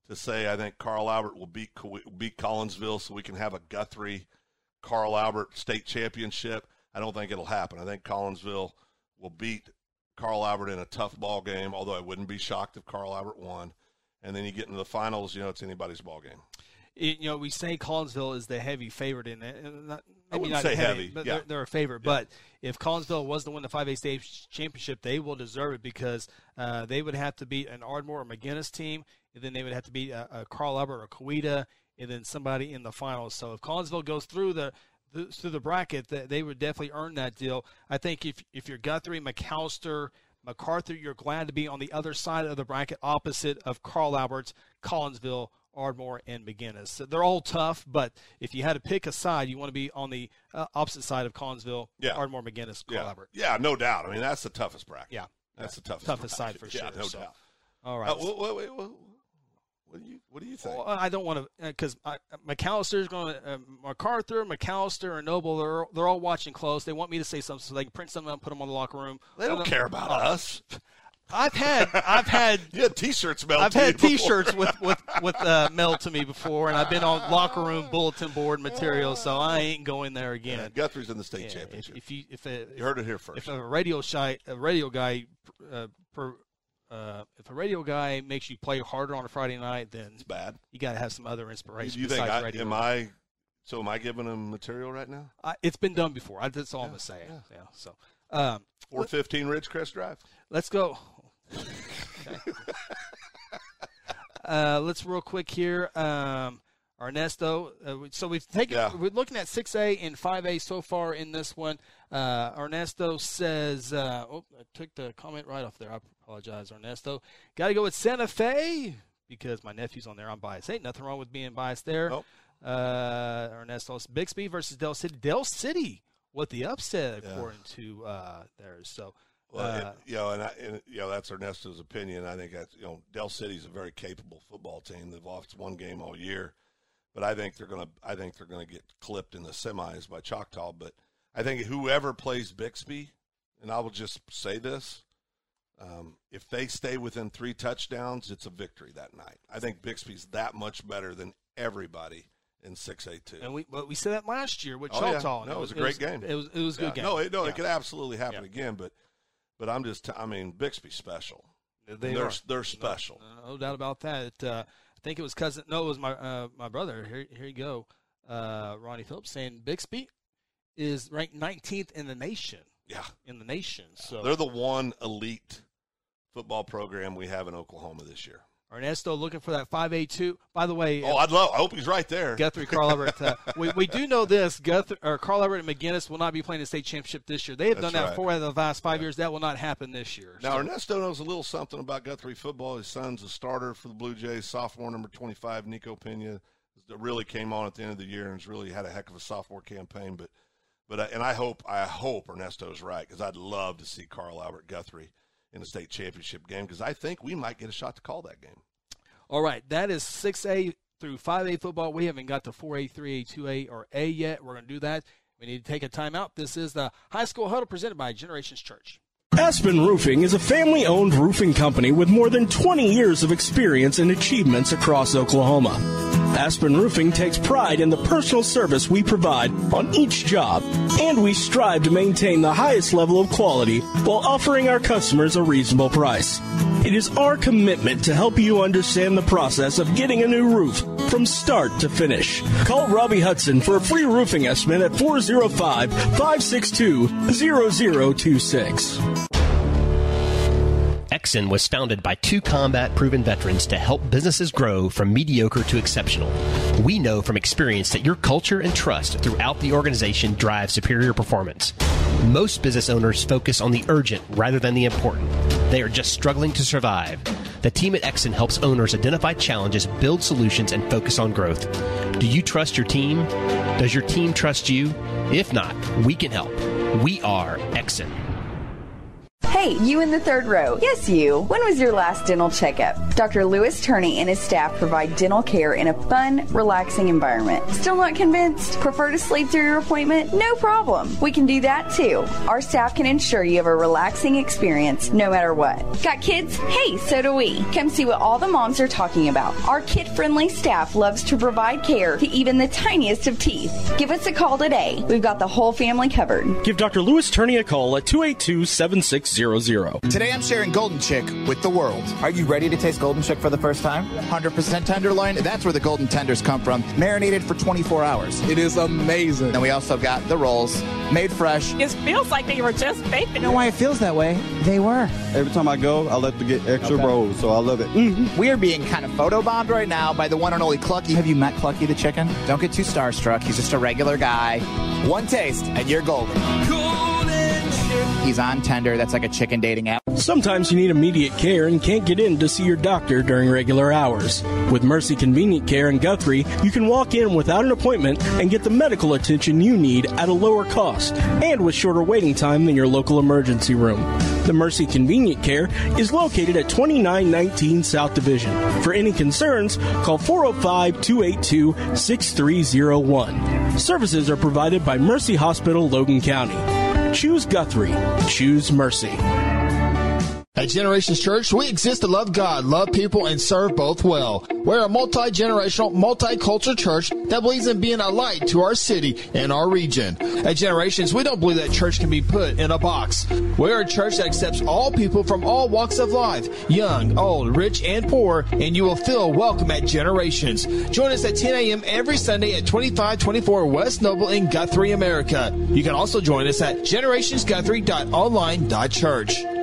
to say I think Carl Albert will beat beat Collinsville so we can have a Guthrie Carl Albert state championship. I don't think it'll happen. I think Collinsville will beat Carl Albert in a tough ball game, although I wouldn't be shocked if Carl Albert won. And then you get into the finals, you know, it's anybody's ball game. It, you know, we say Collinsville is the heavy favorite in it. Not, I wouldn't say heavy, but yeah. they're, they're, a favorite. Yeah. But if Collinsville was to win the 5A state championship, they will deserve it because uh, they would have to beat an Ardmore or McGuinness team, and then they would have to beat a, a Carl Albert or Coweta, and then somebody in the finals. So if Collinsville goes through the through the bracket, they would definitely earn that deal. I think if if you're Guthrie, McAlester, MacArthur, you're glad to be on the other side of the bracket, opposite of Carl Alberts, Collinsville, Ardmore, and McGuinness. They're all tough, but if you had to pick a side, you want to be on the uh, opposite side of Collinsville, yeah. Ardmore, McGuinness, Carl yeah. Albert. Yeah, no doubt. I mean, that's the toughest bracket. Yeah, that's yeah. the toughest toughest bracket. side for yeah, sure. No so. doubt. All right. Uh, wait, wait, wait, what do you What do you think? Well, I don't want to because uh, McAlester's going to uh, MacArthur, McAllister, and Noble. They're they're all watching close. They want me to say something so they can print something and put them on the locker room. They don't care about oh. us. I've had I've had you had T-shirts mailed. I've had T-shirts with with with uh, mailed to me before, and I've been on locker room bulletin board material, so I ain't going there again. Yeah, Guthrie's in the state yeah, championship. If, if you if a, you heard it here first, if a radio shy a radio guy uh, per, uh, if a radio guy makes you play harder on a Friday night, then it's bad. You got to have some other inspiration. You think I, am I? So am I giving him material right now? Uh, it's been done before. I, that's all yeah, I'm gonna say. Yeah. yeah so, um, four fifteen Ridgecrest Drive. Let's go. uh, let's real quick here. Um, Ernesto. Uh, so we've taken. Yeah. We're looking at 6A and 5A so far in this one. Uh, Ernesto says. Uh, oh, I took the comment right off there. I apologize, Ernesto. Got to go with Santa Fe because my nephew's on there. I'm biased. Ain't nothing wrong with being biased there. Oh. Uh, Ernesto's Bixby versus Del City. Del City what the upset according to uh, theirs. So. Well, uh, it, you know, and, I, and, you know that's Ernesto's opinion. I think that's you know Del City's a very capable football team. They've lost one game all year but I think they're gonna I think they're gonna get clipped in the semis by Choctaw. But I think whoever plays Bixby, and I will just say this, um, if they stay within three touchdowns, it's a victory that night. I think Bixby's that much better than everybody in six A two. And we well, we said that last year with Choctaw. Oh, yeah. No, it was, it was a great it was, game. It was it was a good yeah. game. No, it, no, yeah. it could absolutely happen again. But but I'm just t- I mean Bixby's special. They are. they're special. No, no doubt about that. Uh, I think it was cousin. No, it was my uh, my brother. Here, here you go, uh, Ronnie Phillips saying Bixby is ranked 19th in the nation. Yeah, in the nation. So they're the one elite football program we have in Oklahoma this year. Ernesto looking for that 5A2. By the way, oh, I'd love. I hope he's right there. Guthrie, Carl Albert. Uh, we, we do know this. Guthrie or Carl Albert and McGuinness will not be playing the state championship this year. They have That's done that right. four out of the last five years. That will not happen this year. Now so. Ernesto knows a little something about Guthrie football. His son's a starter for the Blue Jays, sophomore number 25, Nico Pena. That really came on at the end of the year and has really had a heck of a sophomore campaign. But, but uh, and I hope I hope Ernesto's right because I'd love to see Carl Albert Guthrie in the state championship game because I think we might get a shot to call that game. All right, that is 6A through 5A football. We haven't got to 4A, 3A, 2A, or A yet. We're going to do that. We need to take a timeout. This is the High School Huddle presented by Generations Church. Aspen Roofing is a family owned roofing company with more than 20 years of experience and achievements across Oklahoma. Aspen Roofing takes pride in the personal service we provide on each job, and we strive to maintain the highest level of quality while offering our customers a reasonable price. It is our commitment to help you understand the process of getting a new roof from start to finish. Call Robbie Hudson for a free roofing estimate at 405 562 0026. Exon was founded by two combat proven veterans to help businesses grow from mediocre to exceptional. We know from experience that your culture and trust throughout the organization drive superior performance. Most business owners focus on the urgent rather than the important. They are just struggling to survive. The team at Exon helps owners identify challenges, build solutions, and focus on growth. Do you trust your team? Does your team trust you? If not, we can help. We are Exon. Hey, you in the third row. Yes, you. When was your last dental checkup? Dr. Lewis Turney and his staff provide dental care in a fun, relaxing environment. Still not convinced? Prefer to sleep through your appointment? No problem. We can do that too. Our staff can ensure you have a relaxing experience no matter what. Got kids? Hey, so do we. Come see what all the moms are talking about. Our kid friendly staff loves to provide care to even the tiniest of teeth. Give us a call today. We've got the whole family covered. Give Dr. Lewis Turney a call at 282 7600. Today I'm sharing Golden Chick with the world. Are you ready to taste Golden Chick for the first time? 100% tenderloin. That's where the golden tenders come from, marinated for 24 hours. It is amazing. And we also got the rolls, made fresh. It feels like they were just baked. You know why it feels that way? They were. Every time I go, I like to get extra Okay. rolls, so I love it. Mm-hmm. We are being kind of photobombed right now by the one and only Clucky. Have you met Clucky the chicken? Don't get too starstruck. He's just a regular guy. One taste, and you're golden. He's on Tender. That's like a chicken dating app. Sometimes you need immediate care and can't get in to see your doctor during regular hours. With Mercy Convenient Care in Guthrie, you can walk in without an appointment and get the medical attention you need at a lower cost and with shorter waiting time than your local emergency room. The Mercy Convenient Care is located at 2919 South Division. For any concerns, call 405 282 6301. Services are provided by Mercy Hospital, Logan County. Choose Guthrie. Choose Mercy. At Generations Church, we exist to love God, love people, and serve both well. We're a multi-generational, multicultural church that believes in being a light to our city and our region. At Generations, we don't believe that church can be put in a box. We're a church that accepts all people from all walks of life, young, old, rich, and poor, and you will feel welcome at Generations. Join us at 10 a.m. every Sunday at 2524 West Noble in Guthrie, America. You can also join us at generationsguthrie.online.church.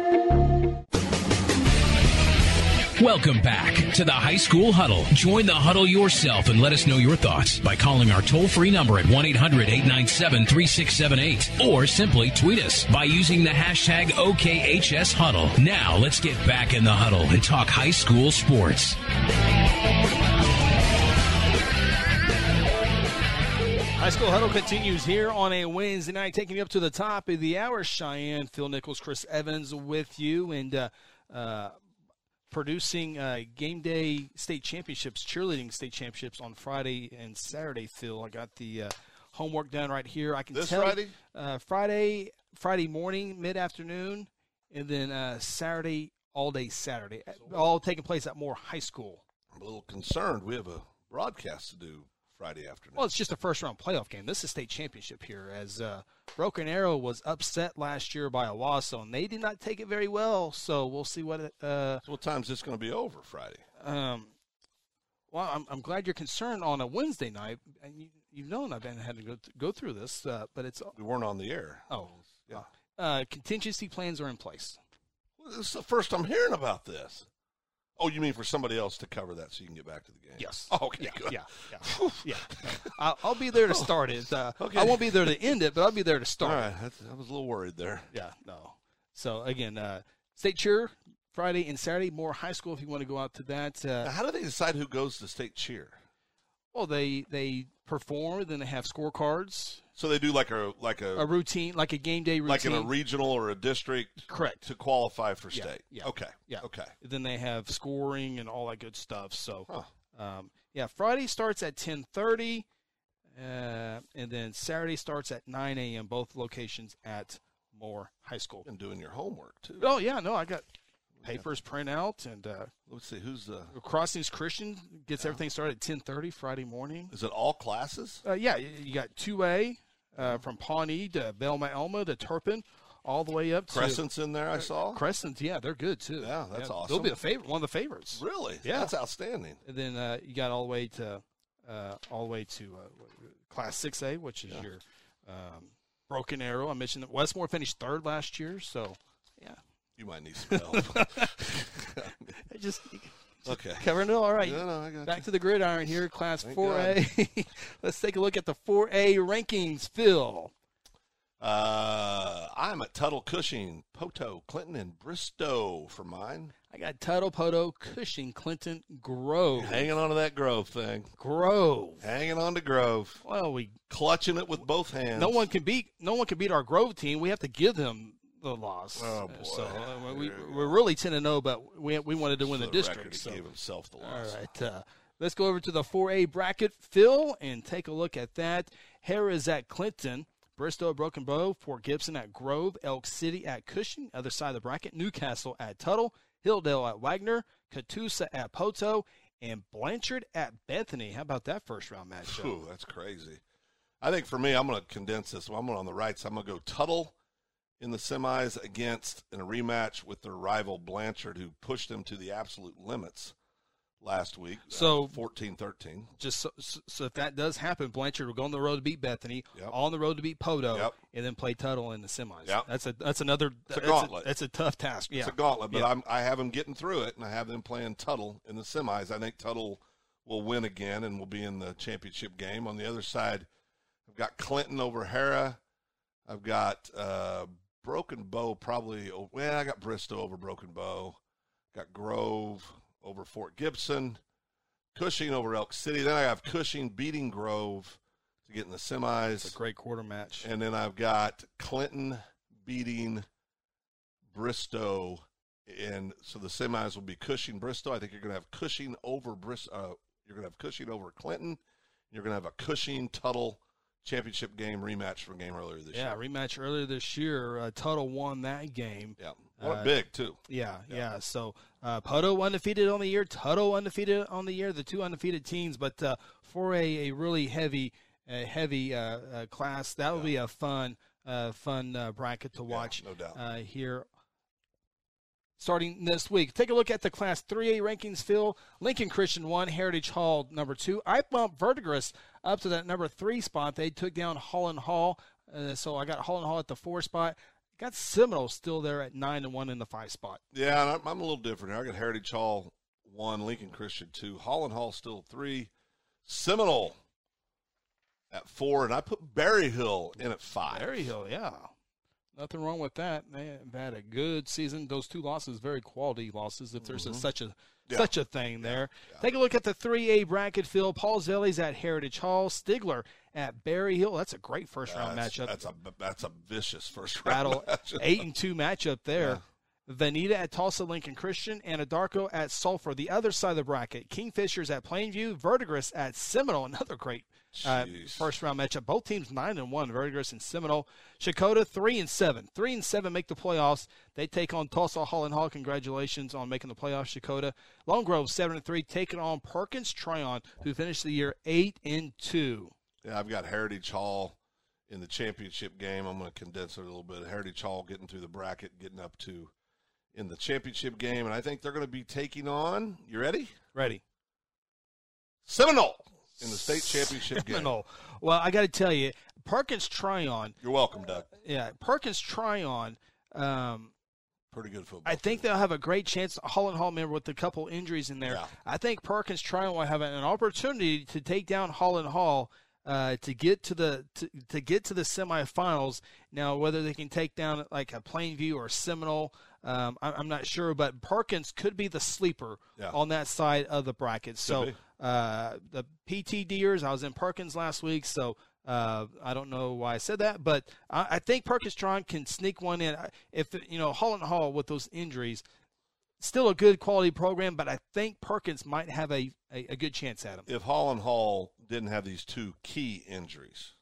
Welcome back to the High School Huddle. Join the huddle yourself and let us know your thoughts by calling our toll free number at 1 800 897 3678 or simply tweet us by using the hashtag OKHS Huddle. Now let's get back in the huddle and talk high school sports. High School Huddle continues here on a Wednesday night, taking you up to the top of the hour. Cheyenne, Phil Nichols, Chris Evans with you, and uh, uh, producing uh, game day state championships, cheerleading state championships on Friday and Saturday. Phil, I got the uh, homework done right here. I can This tell Friday? uh, Friday, Friday morning, mid afternoon, and then uh, Saturday all day Saturday, all taking place at Moore High School. I'm a little concerned. We have a broadcast to do Friday afternoon. Well, it's just a first round playoff game. This is state championship here, as uh, Broken Arrow was upset last year by Owasso, and they did not take it very well. So we'll see what. It, uh, so what time's this going to be over Friday? Um, well, I'm, I'm glad you're concerned on a Wednesday night, and you, you've known I've been had to go, go through this, uh, but it's We weren't on the air. oh Yeah. uh, contingency plans are in place. Well, this is the first I'm hearing about this. Oh, you mean for somebody else to cover that so you can get back to the game? Yes. Oh, okay, Yeah. good. Yeah. Yeah. yeah. I'll, I'll be there to start it. Uh, Okay. I won't be there to end it, but I'll be there to start. it. right. I was a little worried there. Yeah, no. So again, uh, state cheer Friday and Saturday. More high school if you want to go out to that. Now, Uh, how do they decide who goes to state cheer? well, they they perform, then they have scorecards, So they do like a like a, a routine like a game day routine. like in a regional or a district Correct. to qualify for Yeah, state. yeah, Okay. yeah. Okay. Then they have scoring and all that good stuff. So, Huh. um, yeah, Friday starts at ten thirty, uh, and then Saturday starts at nine a.m. Both locations at Moore High School. And doing your homework too. Oh yeah, no, I got papers print out and uh, let's see who's the Crossings Christian gets yeah. everything started at ten thirty Friday morning. Is it all classes? Uh, yeah, you got two A uh, from Pawnee to Belma Elma to Turpin, all the way up to Crescent's in there. I saw Crescent. Yeah, they're good too. Yeah, that's yeah, awesome. They'll be a favorite, one of the favorites. Really? Yeah, that's outstanding. And then uh, you got all the way to uh, all the way to uh, Class Six A, which is yeah. your um, Broken Arrow. I mentioned that Westmoore finished third last year, so yeah. You might need some help. I just, okay. Covering it all right. No, no, I got Back you. to the gridiron here, Class Thank 4A. Let's take a look at the 4A rankings. Phil. Uh, I'm at Tuttle, Cushing, Poteau, Clinton, and Bristow for mine. I got Tuttle, Poteau, Cushing, Clinton, Grove. Hanging on to that Grove thing. Grove. Hanging on to Grove. Well, we clutching it with both hands. No one can beat. No one can beat our Grove team. We have to give them the loss. Oh boy! So uh, we we're really ten and zero, oh, but we we wanted to win the, the district. So. gave himself the loss. All right. Uh, let's go over to the 4A bracket, Phil, and take a look at that. Harrah's at Clinton. Bristow at Broken Bow, Fort Gibson at Grove, Elk City at Cushing, other side of the bracket, Newcastle at Tuttle, Hilldale at Wagoner, Catoosa at Poteau, and Blanchard at Bethany. How about that first round matchup? Ooh, that's crazy. I think for me, I'm going to condense this. I'm going on the right side. I'm going to go Tuttle in the semis against in a rematch with their rival Blanchard, who pushed them to the absolute limits last week. Uh, so uh, 14-13. Just so, so, if that does happen, Blanchard will go on the road to beat Bethany, yep. on the road to beat Poteau, yep. and then play Tuttle in the semis. Yep. That's a that's another it's a that's gauntlet. A, that's a tough task. Yeah. It's a gauntlet, but I'm, I have them getting through it, and I have them playing Tuttle in the semis. I think Tuttle will win again and will be in the championship game. On the other side, I've got Clinton over Harrah. I've got uh, Broken Bow probably. Well, I got Bristow over Broken Bow. Got Grove over Fort Gibson. Cushing over Elk City. Then I have Cushing beating Grove to get in the semis. It's a great quarter match. And then I've got Clinton beating Bristow. And so the semis will be Cushing Bristow. I think you're going to have Cushing over Bristow. Uh, you're going to have Cushing over Clinton. You're going to have a Cushing Tuttle championship game rematch from a game earlier this yeah, year. Yeah, rematch earlier this year. Uh, Tuttle won that game. Yeah, what uh, big too. Yeah, yeah. yeah. So uh, Poteau undefeated on the year, Tuttle undefeated on the year. The two undefeated teams, but uh, for a, a really heavy, uh, heavy uh, uh, class, that will yeah. be a fun, uh, fun bracket to watch. No doubt. here starting this week. Take a look at the Class 3A rankings, Phil. Lincoln Christian 1, Heritage Hall number 2. I bumped Verdigris up to that number 3 spot. They took down Holland Hall, uh, so I got Holland Hall at the 4 spot. Got Seminole still there at 9 and 1 in the 5 spot. Yeah, I'm, I'm a little different here. I got Heritage Hall 1, Lincoln Christian 2, Holland Hall still 3, Seminole at 4, and I put Berryhill in at 5. Berryhill, yeah. Nothing wrong with that. They have had a good season. Those two losses, very quality losses, if there's mm-hmm. a, such a yeah. such a thing there. Yeah. Take a look at the 3A bracket, Phil. Pauls Valley at Heritage Hall. Stigler at Berryhill. That's a great first round matchup. That's a that's a vicious first round battle. Matchup. Eight and two matchup there. Vinita at Tulsa Lincoln Christian, and Anadarko at Sulphur. The other side of the bracket, Kingfishers at Plainview, Verdigris at Seminole. Another great uh, first round matchup. Both teams nine and one, Verdigris and Seminole. Checotah three and seven. Three and seven make the playoffs. They take on Tulsa Holland Hall. Congratulations on making the playoffs, Checotah. Lone Grove seven and three, taking on Perkins Tryon, who finished the year eight and two. Yeah, I've got Heritage Hall in the championship game. I'm going to condense it a little bit. Heritage Hall getting through the bracket, getting up to in the championship game, and I think they're going to be taking on. You ready? Ready. Seminole in the state championship Seminole. game. Well, I got to tell you, Perkins Tryon. You're welcome, Doug. Yeah, Perkins Tryon. Um, Pretty good football. I think they'll have a great chance. Holland Hall, member with a couple injuries in there. Yeah. I think Perkins Tryon will have an opportunity to take down Holland Hall. Uh, to get to the to, to get to the semifinals. Now, whether they can take down like a Plainview or Seminole, um, I, am not sure. But Perkins could be the sleeper yeah. on that side of the bracket. So uh, the PT Deers, I was in Perkins last week, so uh, I don't know why I said that, but I, I think Perkins Tryon can sneak one in. If you know Holland Hall with those injuries, still a good quality program, but I think Perkins might have a, a, a good chance at him. If Holland Hall didn't have these two key injuries,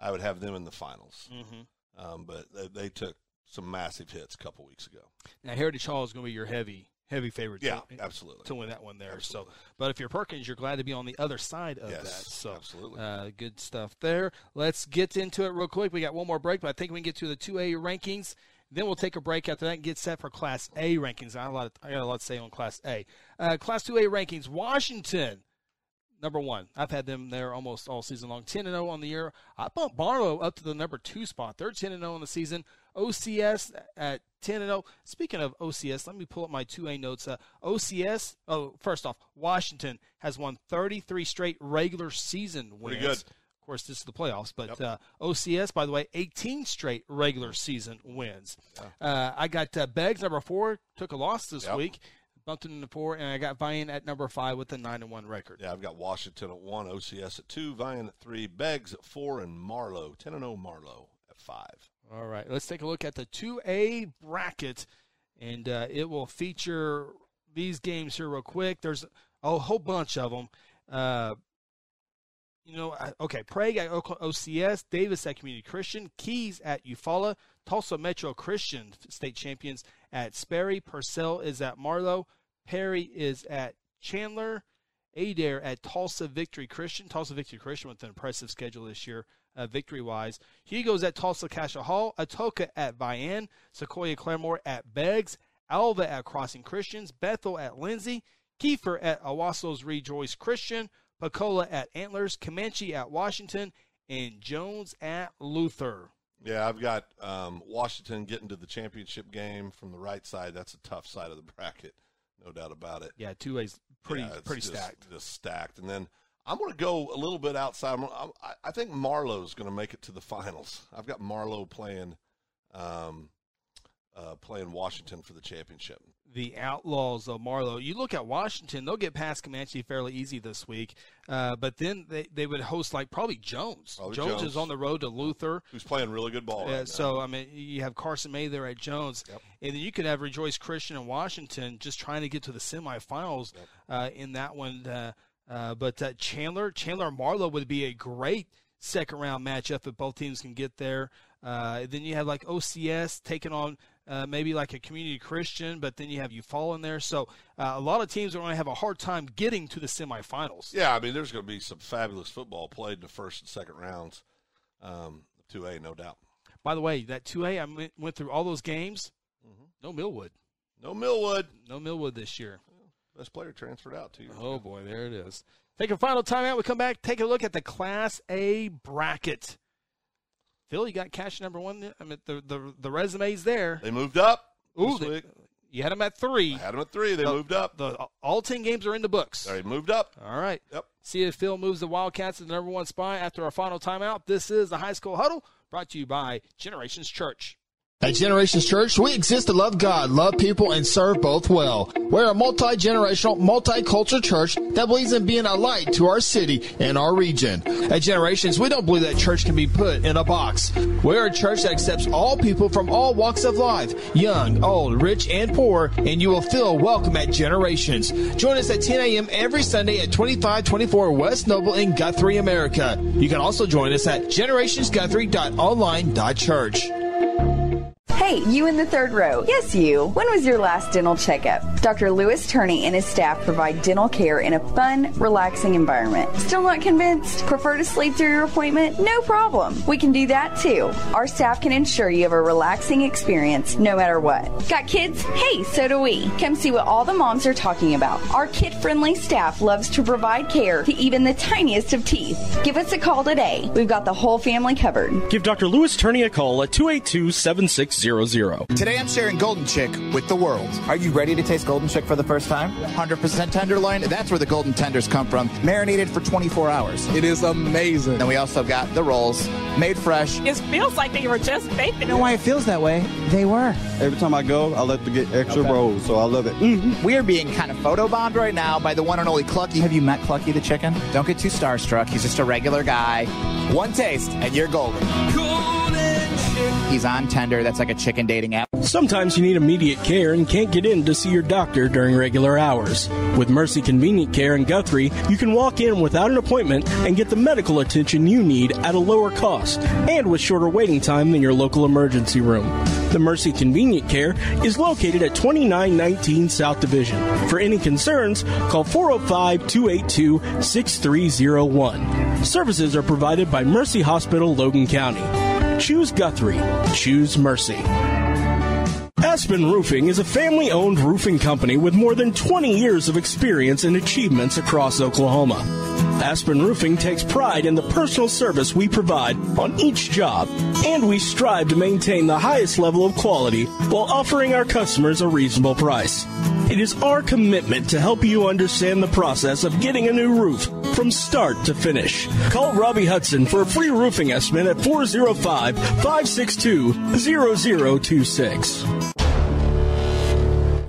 I would have them in the finals. Mm-hmm. Um, but they, they took some massive hits a couple weeks ago. Now Heritage Hall is going to be your heavy heavy favorite. Yeah, to, absolutely. to win that one there. Absolutely. So, but if you're Perkins, you're glad to be on the other side of Yes, that. So, absolutely. uh, good stuff there. Let's get into it real quick. We got one more break, but I think we can get to the two A rankings. Then we'll take a break after that and get set for Class A rankings. I got a lot. Of, I got a lot to say on Class A. Uh, Class Two A rankings. Washington. Number one, I've had them there almost all season long. Ten and zero on the year. I bumped Marlow up to the number two spot. They're ten and zero on the season. OCS at 10 and 0. Speaking of OCS, let me pull up my 2A notes. Uh, OCS, oh, first off, Washington has won 33 straight regular season wins. Pretty good. Of course, this is the playoffs, but uh, OCS, by the way, 18 straight regular season wins. Uh, I got uh, Beggs number four, took a loss this Yep. week, bumped him into four, and I got Vian at number five with a nine and one record. Yeah, I've got Washington at one, OCS at two, Vian at three, Beggs at four, and Marlow ten and zero. Marlow at five. All right, let's take a look at the 2A bracket, and uh, it will feature these games here real quick. There's a whole bunch of them. Uh, you know, okay, Prague at OCS, Davis at Community Christian, Keys at Eufaula, Tulsa Metro Christian state champions at Sperry, Purcell is at Marlow, Perry is at Chandler, Adair at Tulsa Victory Christian. Tulsa Victory Christian with an impressive schedule this year, uh, victory wise. Hugo's at Tulsa Cascia Hall, Atoka at Vian, Sequoyah Claremore at Beggs, Alva at Crossing Christians, Bethel at Lindsay, Kiefer at Owasso's Rejoice Christian, Pocola at Antlers, Comanche at Washington, and Jones at Luther. Yeah, I've got um, Washington getting to the championship game from the right side. That's a tough side of the bracket, no doubt about it. Yeah, two ways pretty Yeah, pretty just- stacked. Just stacked. And then I'm going to go a little bit outside. I- I think Marlow's going to make it to the finals. I've got Marlow playing, um, uh, playing Washington for the championship. the Outlaws of Marlow. You look at Washington; they'll get past Comanche fairly easy this week, uh, but then they, they would host like probably Jones. Probably Jones, Jones. is on the road to Luther. Who's playing really good ball right Uh, so I mean, you have Carson May there at Jones, and then you could have Rejoice Christian and Washington just trying to get to the semifinals uh, in that one. Uh, but uh, Chandler, Chandler Marlow would be a great second round matchup if both teams can get there. Uh, then you have like OCS taking on uh, maybe like a community Christian, but then you have Eufaula in there. So uh, a lot of teams are going to have a hard time getting to the semifinals. Yeah, I mean, there's going to be some fabulous football played in the first and second rounds. Um, 2A, no doubt. By the way, that 2A, I went- went through all those games. No Millwood. No Millwood. No Millwood this year. Best player transferred out to you. Oh boy, there it is. Take a final timeout. We come back. Take a look at the Class A bracket. Phil, you got cash number one. I mean, the the the resume's there. They moved up. Ooh, this they- week. you had them at three. I had them at three. They The- moved up. The all ten games are in the books. They moved up. All right. Yep. See if Phil moves the Wildcats to the number one spot after our final timeout. This is the High School Huddle, brought to you by Generations Church. At Generations Church, we exist to love God, love people, and serve both well. We're a multi-generational, multicultural church that believes in being a light to our city and our region. At Generations, we don't believe that church can be put in a box. We're a church that accepts all people from all walks of life, young, old, rich, and poor, and you will feel welcome at Generations. Join us at 10 a.m. every Sunday at 2524 West Noble in Guthrie, America. You can also join us at generationsguthrie.online.church. Hey, you in the third row. Yes, you. When was your last dental checkup? Dr. Lewis Turney and his staff provide dental care in a fun, relaxing environment. Still not convinced? Prefer to sleep through your appointment? No problem. We can do that too. Our staff can ensure you have a relaxing experience no matter what. Got kids? Hey, so do we. Come see what all the moms are talking about. Our kid friendly staff loves to provide care to even the tiniest of teeth. Give us a call today. We've got the whole family covered. Give Dr. Lewis Turney a call at 282 7600. Today I'm sharing Golden Chick with the world. Are you ready to taste Golden Chick for the first time? 100% tenderloin. That's where the golden tenders come from, marinated for 24 hours. It is amazing. And we also got the rolls, made fresh. It feels like they were just baked. You know why it feels that way? They were. Every time I go, I like to get extra Okay. rolls, so I love it. Mm-hmm. We are being kind of photobombed right now by the one and only Clucky. Have you met Clucky the chicken? Don't get too starstruck. He's just a regular guy. One taste, and you're golden. Golden Chick He's on Tender. That's like a chicken dating app. Sometimes you need immediate care and can't get in to see your doctor during regular hours. With Mercy Convenient Care in Guthrie, you can walk in without an appointment and get the medical attention you need at a lower cost and with shorter waiting time than your local emergency room. The Mercy Convenient Care is located at 2919 South Division. For any concerns, call 405 282 6301. Services are provided by Mercy Hospital, Logan County. Choose Guthrie. Choose Mercy. Aspen Roofing is a family owned roofing company with more than 20 years of experience and achievements across Oklahoma. Aspen Roofing takes pride in the personal service we provide on each job, and we strive to maintain the highest level of quality while offering our customers a reasonable price. It is our commitment to help you understand the process of getting a new roof from start to finish. Call Robbie Hudson for a free roofing estimate at 405 562 0026.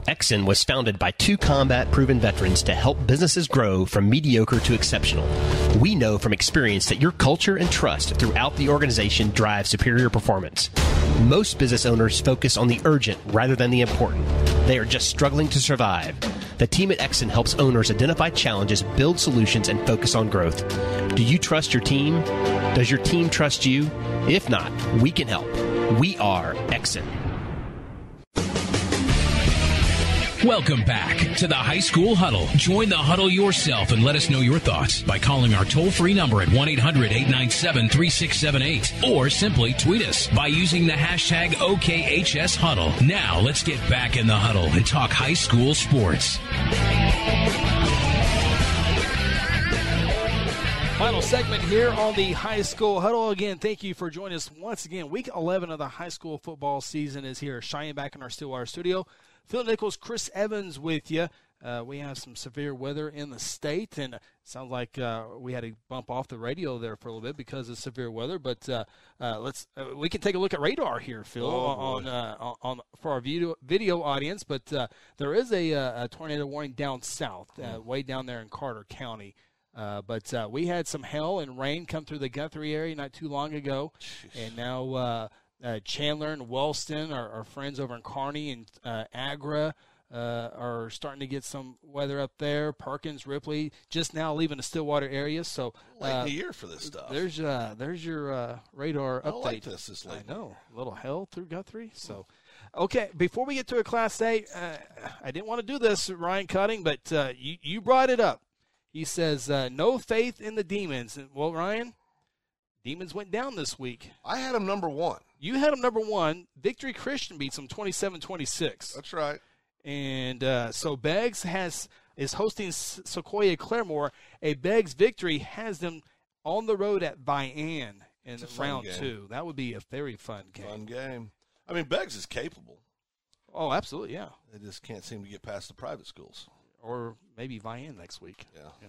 Exon was founded by two combat proven veterans to help businesses grow from mediocre to exceptional. We know from experience that your culture and trust throughout the organization drive superior performance. Most business owners focus on the urgent rather than the important. They are just struggling to survive. The team at Exon helps owners identify challenges, build solutions, and focus on growth. Do you trust your team? Does your team trust you? If not, we can help. We are Exon. Welcome back to the High School Huddle. Join the huddle yourself and let us know your thoughts by calling our toll free number at 1 800 897 3678 or simply tweet us by using the hashtag OKHS Huddle. Now let's get back in the huddle and talk high school sports. Final segment here on the high school huddle. Again, thank you for joining us once again. Week 11 of the high school football season is here, shining back in our Stillwater studio. Phil Nichols, Chris Evans with you. Uh, we have some severe weather in the state, and it sounds like uh, we had to bump off the radio there for a little bit because of severe weather. But uh, uh let's uh, we can take a look at radar here, Phil, oh, on, uh, on, on for our video video audience. But there is a, a, tornado warning down south, mm. way down there in Carter County. but we had some hail and rain come through the Guthrie area not too long ago, Jeez. and now uh, Chandler and Wellston, our, our, friends over in Carney and uh, Agra, uh, are starting to get some weather up there. Perkins, Ripley, just now leaving the Stillwater area. So late in the year for this stuff. There's uh, there's your uh, radar I update. Like this this late. I know, a little hell through Guthrie. So. Okay, before we get to a Class A, uh, I didn't want to do this, Ryan Cutting, but uh, you, you brought it up. He says, uh, no faith in the demons. Well, Ryan, demons went down this week. I had them number one. You had them number one. Victory Christian beats them 27-26. That's right. And uh, so Beggs has is hosting Sequoyah Claremore. A Beggs victory has them on the road at Vian in the round game. two. That would be a very fun game. Fun game. I mean, Beggs is capable. Oh, absolutely, yeah. They just can't seem to get past the private schools. Or maybe Vian next week. Yeah. yeah.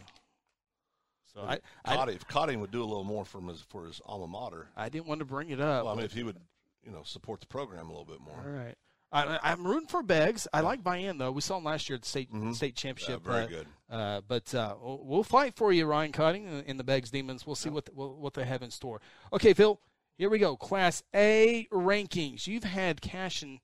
So I, Cotting, if Cotting would do a little more from his for his alma mater. I didn't want to bring it up. Well, I mean, if he would, you know, support the program a little bit more. All right. I, am rooting for Beggs. I like Vian though. We saw him last year at the state mm-hmm. state championship. Yeah, very uh, good. Uh, but uh, we'll, fight for you, Ryan Cotting, in the Beggs Demons. We'll see yeah. what the, what they have in store. Okay, Phil. Here we go. Class A rankings. You've had Cashion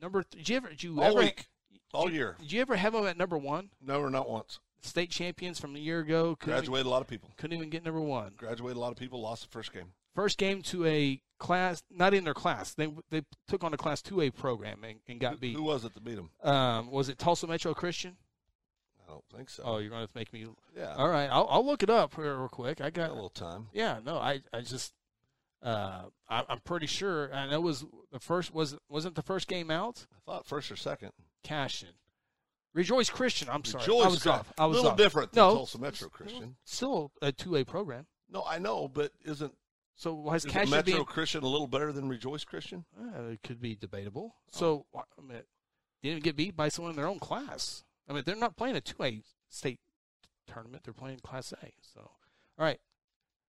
number. Th- did you ever? Did you all ever, week, all year. Did you ever have them at number one? No, or not once state champions from a year ago. Graduated a lot of people. Couldn't even get number one. Graduated a lot of people. Lost the first game. First game to a class, not in their class. They they took on a class two A program and, and got who, beat. Who was it that beat them? Um, was it Tulsa Metro Christian? I don't think so. Oh, you're going to make me. Yeah. All right, I'll, I'll look it up real quick. I got, got a little time. Yeah. No, I I just. Uh, I, am pretty sure. I know it was the first was wasn't the first game out. I thought first or second. Cashion. Rejoice Christian. I'm sorry. Rejoice I was off. I was a little off. different than no, Tulsa Metro Christian. Still a two A program. No, I know, but isn't so was is Cashion Metro being, Christian a little better than Rejoice Christian? Uh, it could be debatable. Oh. So I mean, didn't get beat by someone in their own class. I mean, they're not playing a two A state tournament; they're playing Class A. So, all right,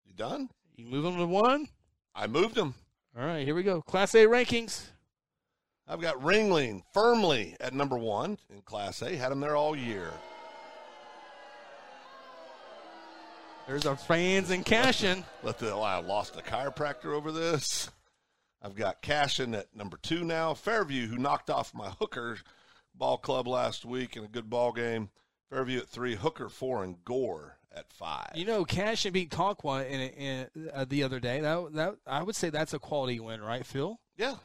you done? You move them to one. I moved them. All right, here we go. Class A rankings. I've got Ringling firmly at number one in Class A. Had him there all year. There's our fans in Cashion. Let the I lost a chiropractor over this. I've got Cashion at number two now. Fairview, who knocked off my Hooker ball club last week in a good ball game. Fairview at three, Hooker four, and Gore at five. You know, Cashion beat Tonkawa in, in uh, the other day. That that I would say that's a quality win, right, Phil? Yeah.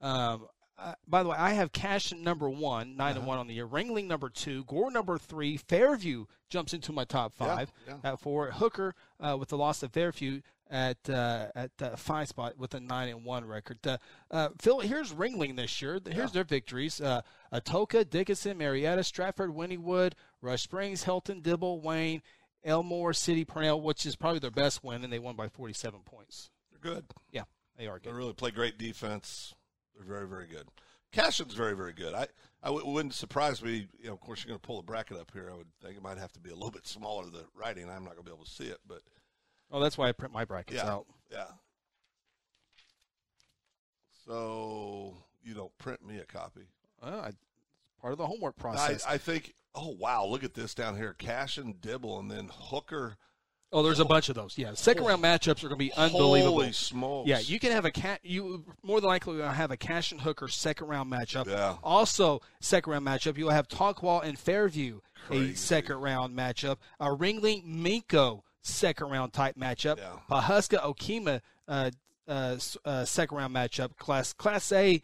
Um, uh, by the way, I have Cash number one, 9 uh-huh. and one on the year. Ringling number two, Gore number three. Fairview jumps into my top five yeah, yeah. at four. Hooker uh, with the loss of Fairview at uh, at uh, five spot with a nine and one record. Uh, uh, Phil, here's Ringling this year. Here's yeah. their victories: uh, Atoka, Dickinson, Marietta, Stratford, Wynnewood, Rush Springs, Healdton, Dibble, Wayne, Elmore, City, Pernell, which is probably their best win, and they won by 47 points. They're good. Yeah, they are good. They really play great defense. They're very, very good. Cashion's very, very good. I, I w- wouldn't surprise me. You know, of course, you're going to pull the bracket up here. I would think it might have to be a little bit smaller the writing. I'm not going to be able to see it, but oh, that's why I print my brackets yeah, out. Yeah. So you don't print me a copy. Well, I, part of the homework process. I, I, think. Oh wow! Look at this down here. Cashion Dibble, and then Hooker Oh, there's a bunch of those. Yeah, second round matchups are going to be unbelievable. Holy smokes! Yeah, you can have a cat. You more than likely will have a Cashion Hooker second round matchup. Yeah. Also, second round matchup, you'll have Tonkawa and Fairview Crazy. a second round matchup. A Ringling Minco second round type matchup. Yeah. Pawhuska Okemah uh, uh, uh, second round matchup. Class Class A.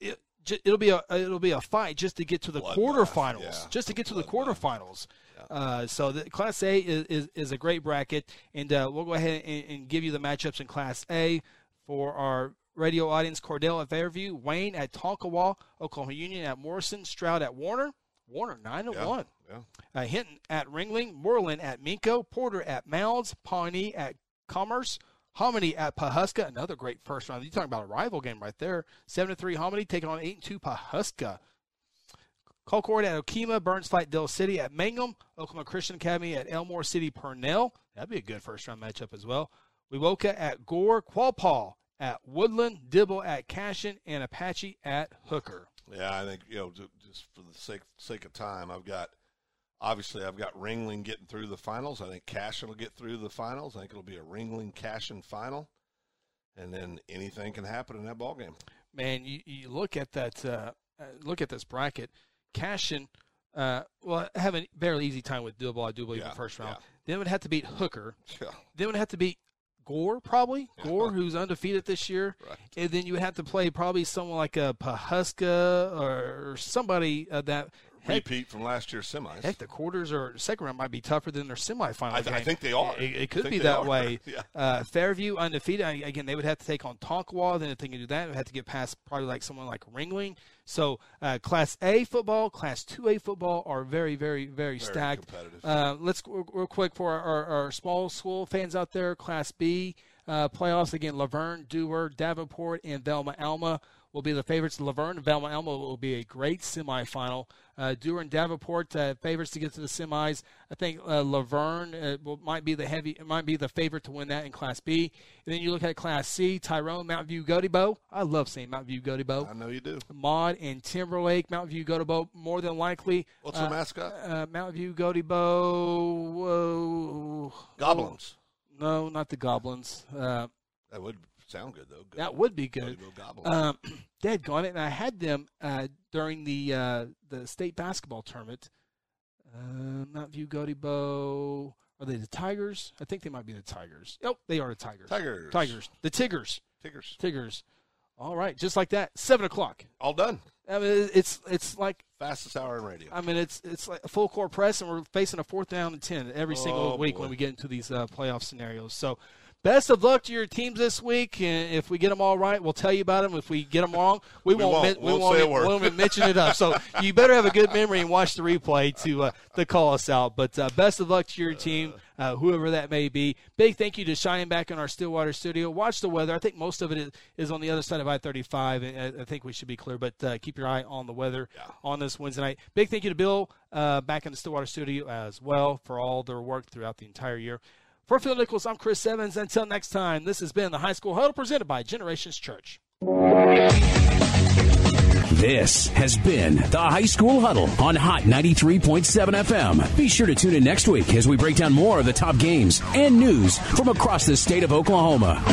It, It'll be a it'll be a fight just to get to the Blood quarterfinals. Yeah. Just to get to Blood the quarterfinals. Uh, so the Class A is, is, is, a great bracket, and uh, we'll go ahead and, and, give you the matchups in Class A for our radio audience. Cordell at Fairview, Wayne at Tonkawa, Oklahoma Union at Morrison, Stroud at Warner. Warner nine and yeah, one. Yeah. Uh, Hinton at Ringling, Moreland at Minco, Porter at Mounds, Pawnee at Commerce, Hominy at Pawhuska. Another great first round. You're talking about a rival game right there. Seven to three Hominy taking on eight and two Colcord at Okemah, Burns Flat Dill City at Mangum, Oklahoma Christian Academy at Elmore City Pernell. That'd be a good first round matchup as well. Wewoka at Gore, Quapaw at Woodland, Dibble at Cashion, and Apache at Hooker. Yeah, I think you know just for the sake sake of time, I've got obviously I've got Ringling getting through the finals. I think Cashion will get through the finals. I think it'll be a Ringling Cashion final, and then anything can happen in that ball game. Man, you, you look at that. Uh, uh look at this bracket. Cashion, uh, well, have a very easy time with do believe, yeah, in the first round. Yeah. Then would have to beat Hooker. Yeah. Then would have to beat Gore, probably. Gore, who's undefeated this year. Right. And then you would have to play probably someone like a Pawhuska or somebody uh, that repeat from last year's semis. Heck, the quarters or second round might be tougher than their semifinal I, game. I think they are. It, it could be that way. yeah. uh, Fairview undefeated. Again, they would have to take on Tonkawa. Then if they can do that, they would have to get past probably like someone like Ringling. So uh, Class A football, Class 2A football are very, very, very, Very stacked. Uh, let's go real quick for our, our, our small school fans out there. Class B uh, playoffs again: Laverne, Dewar, Davenport, and Velma Alma will be the favorites. Laverne and Velma Alma will be a great semifinal. Uh, Dewar and Davenport uh, favorites to get to the semis. I think uh, Laverne uh, will, might be the heavy, might be the favorite to win that in Class B. And then you look at Class C: Tyrone, Mountain View, Gotebo. I love seeing Mountain View, Gotebo. I know you do. Maud and Timberlake, Mountain View, Gotebo. More than likely. What's their uh, mascot? Uh, Mountain View, Gotebo. Whoa. Goblins. No, not the Goblins. Uh, That would sound good though. that would be good. Goblins. Um, dead gone it, and I had them uh, during the uh, the state basketball tournament. Uh, Mount View Gotebo. Are they the Tigers? I think they might be the Tigers. Yep, they are the Tigers. Tigers. Tigers. The Tigers. Tigers. Tigers. All right, just like that. Seven o'clock. All done. I mean, it's it's like Fastest hour in radio. I mean, it's it's like a full court press, and we're facing a fourth down and ten every single Oh, week boy. when we get into these uh, playoff scenarios. So, best of luck to your teams this week. And if we get them all right, we'll tell you about them. If we get them wrong, we, We won't. won't. we Won't won't, say a even- word. we won't even mention it up. So you better have a good memory and watch the replay to uh, to call us out. But uh, best of luck to your team, uh, whoever that may be. Big thank you to Shining back in our Stillwater studio. Watch the weather. I think most of it is, is on the other side of I-35. and I, I think we should be clear, but uh, keep your eye on the weather on this Wednesday night. Big thank you to Bill uh, back in the Stillwater studio as well for all their work throughout the entire year. For Phil Nichols, I'm Chris Evans. Until next time, this has been the High School Huddle presented by Generations Church. This has been the High School Huddle on Hot 93.7 FM. Be sure to tune in next week as we break down more of the top games and news from across the state of Oklahoma.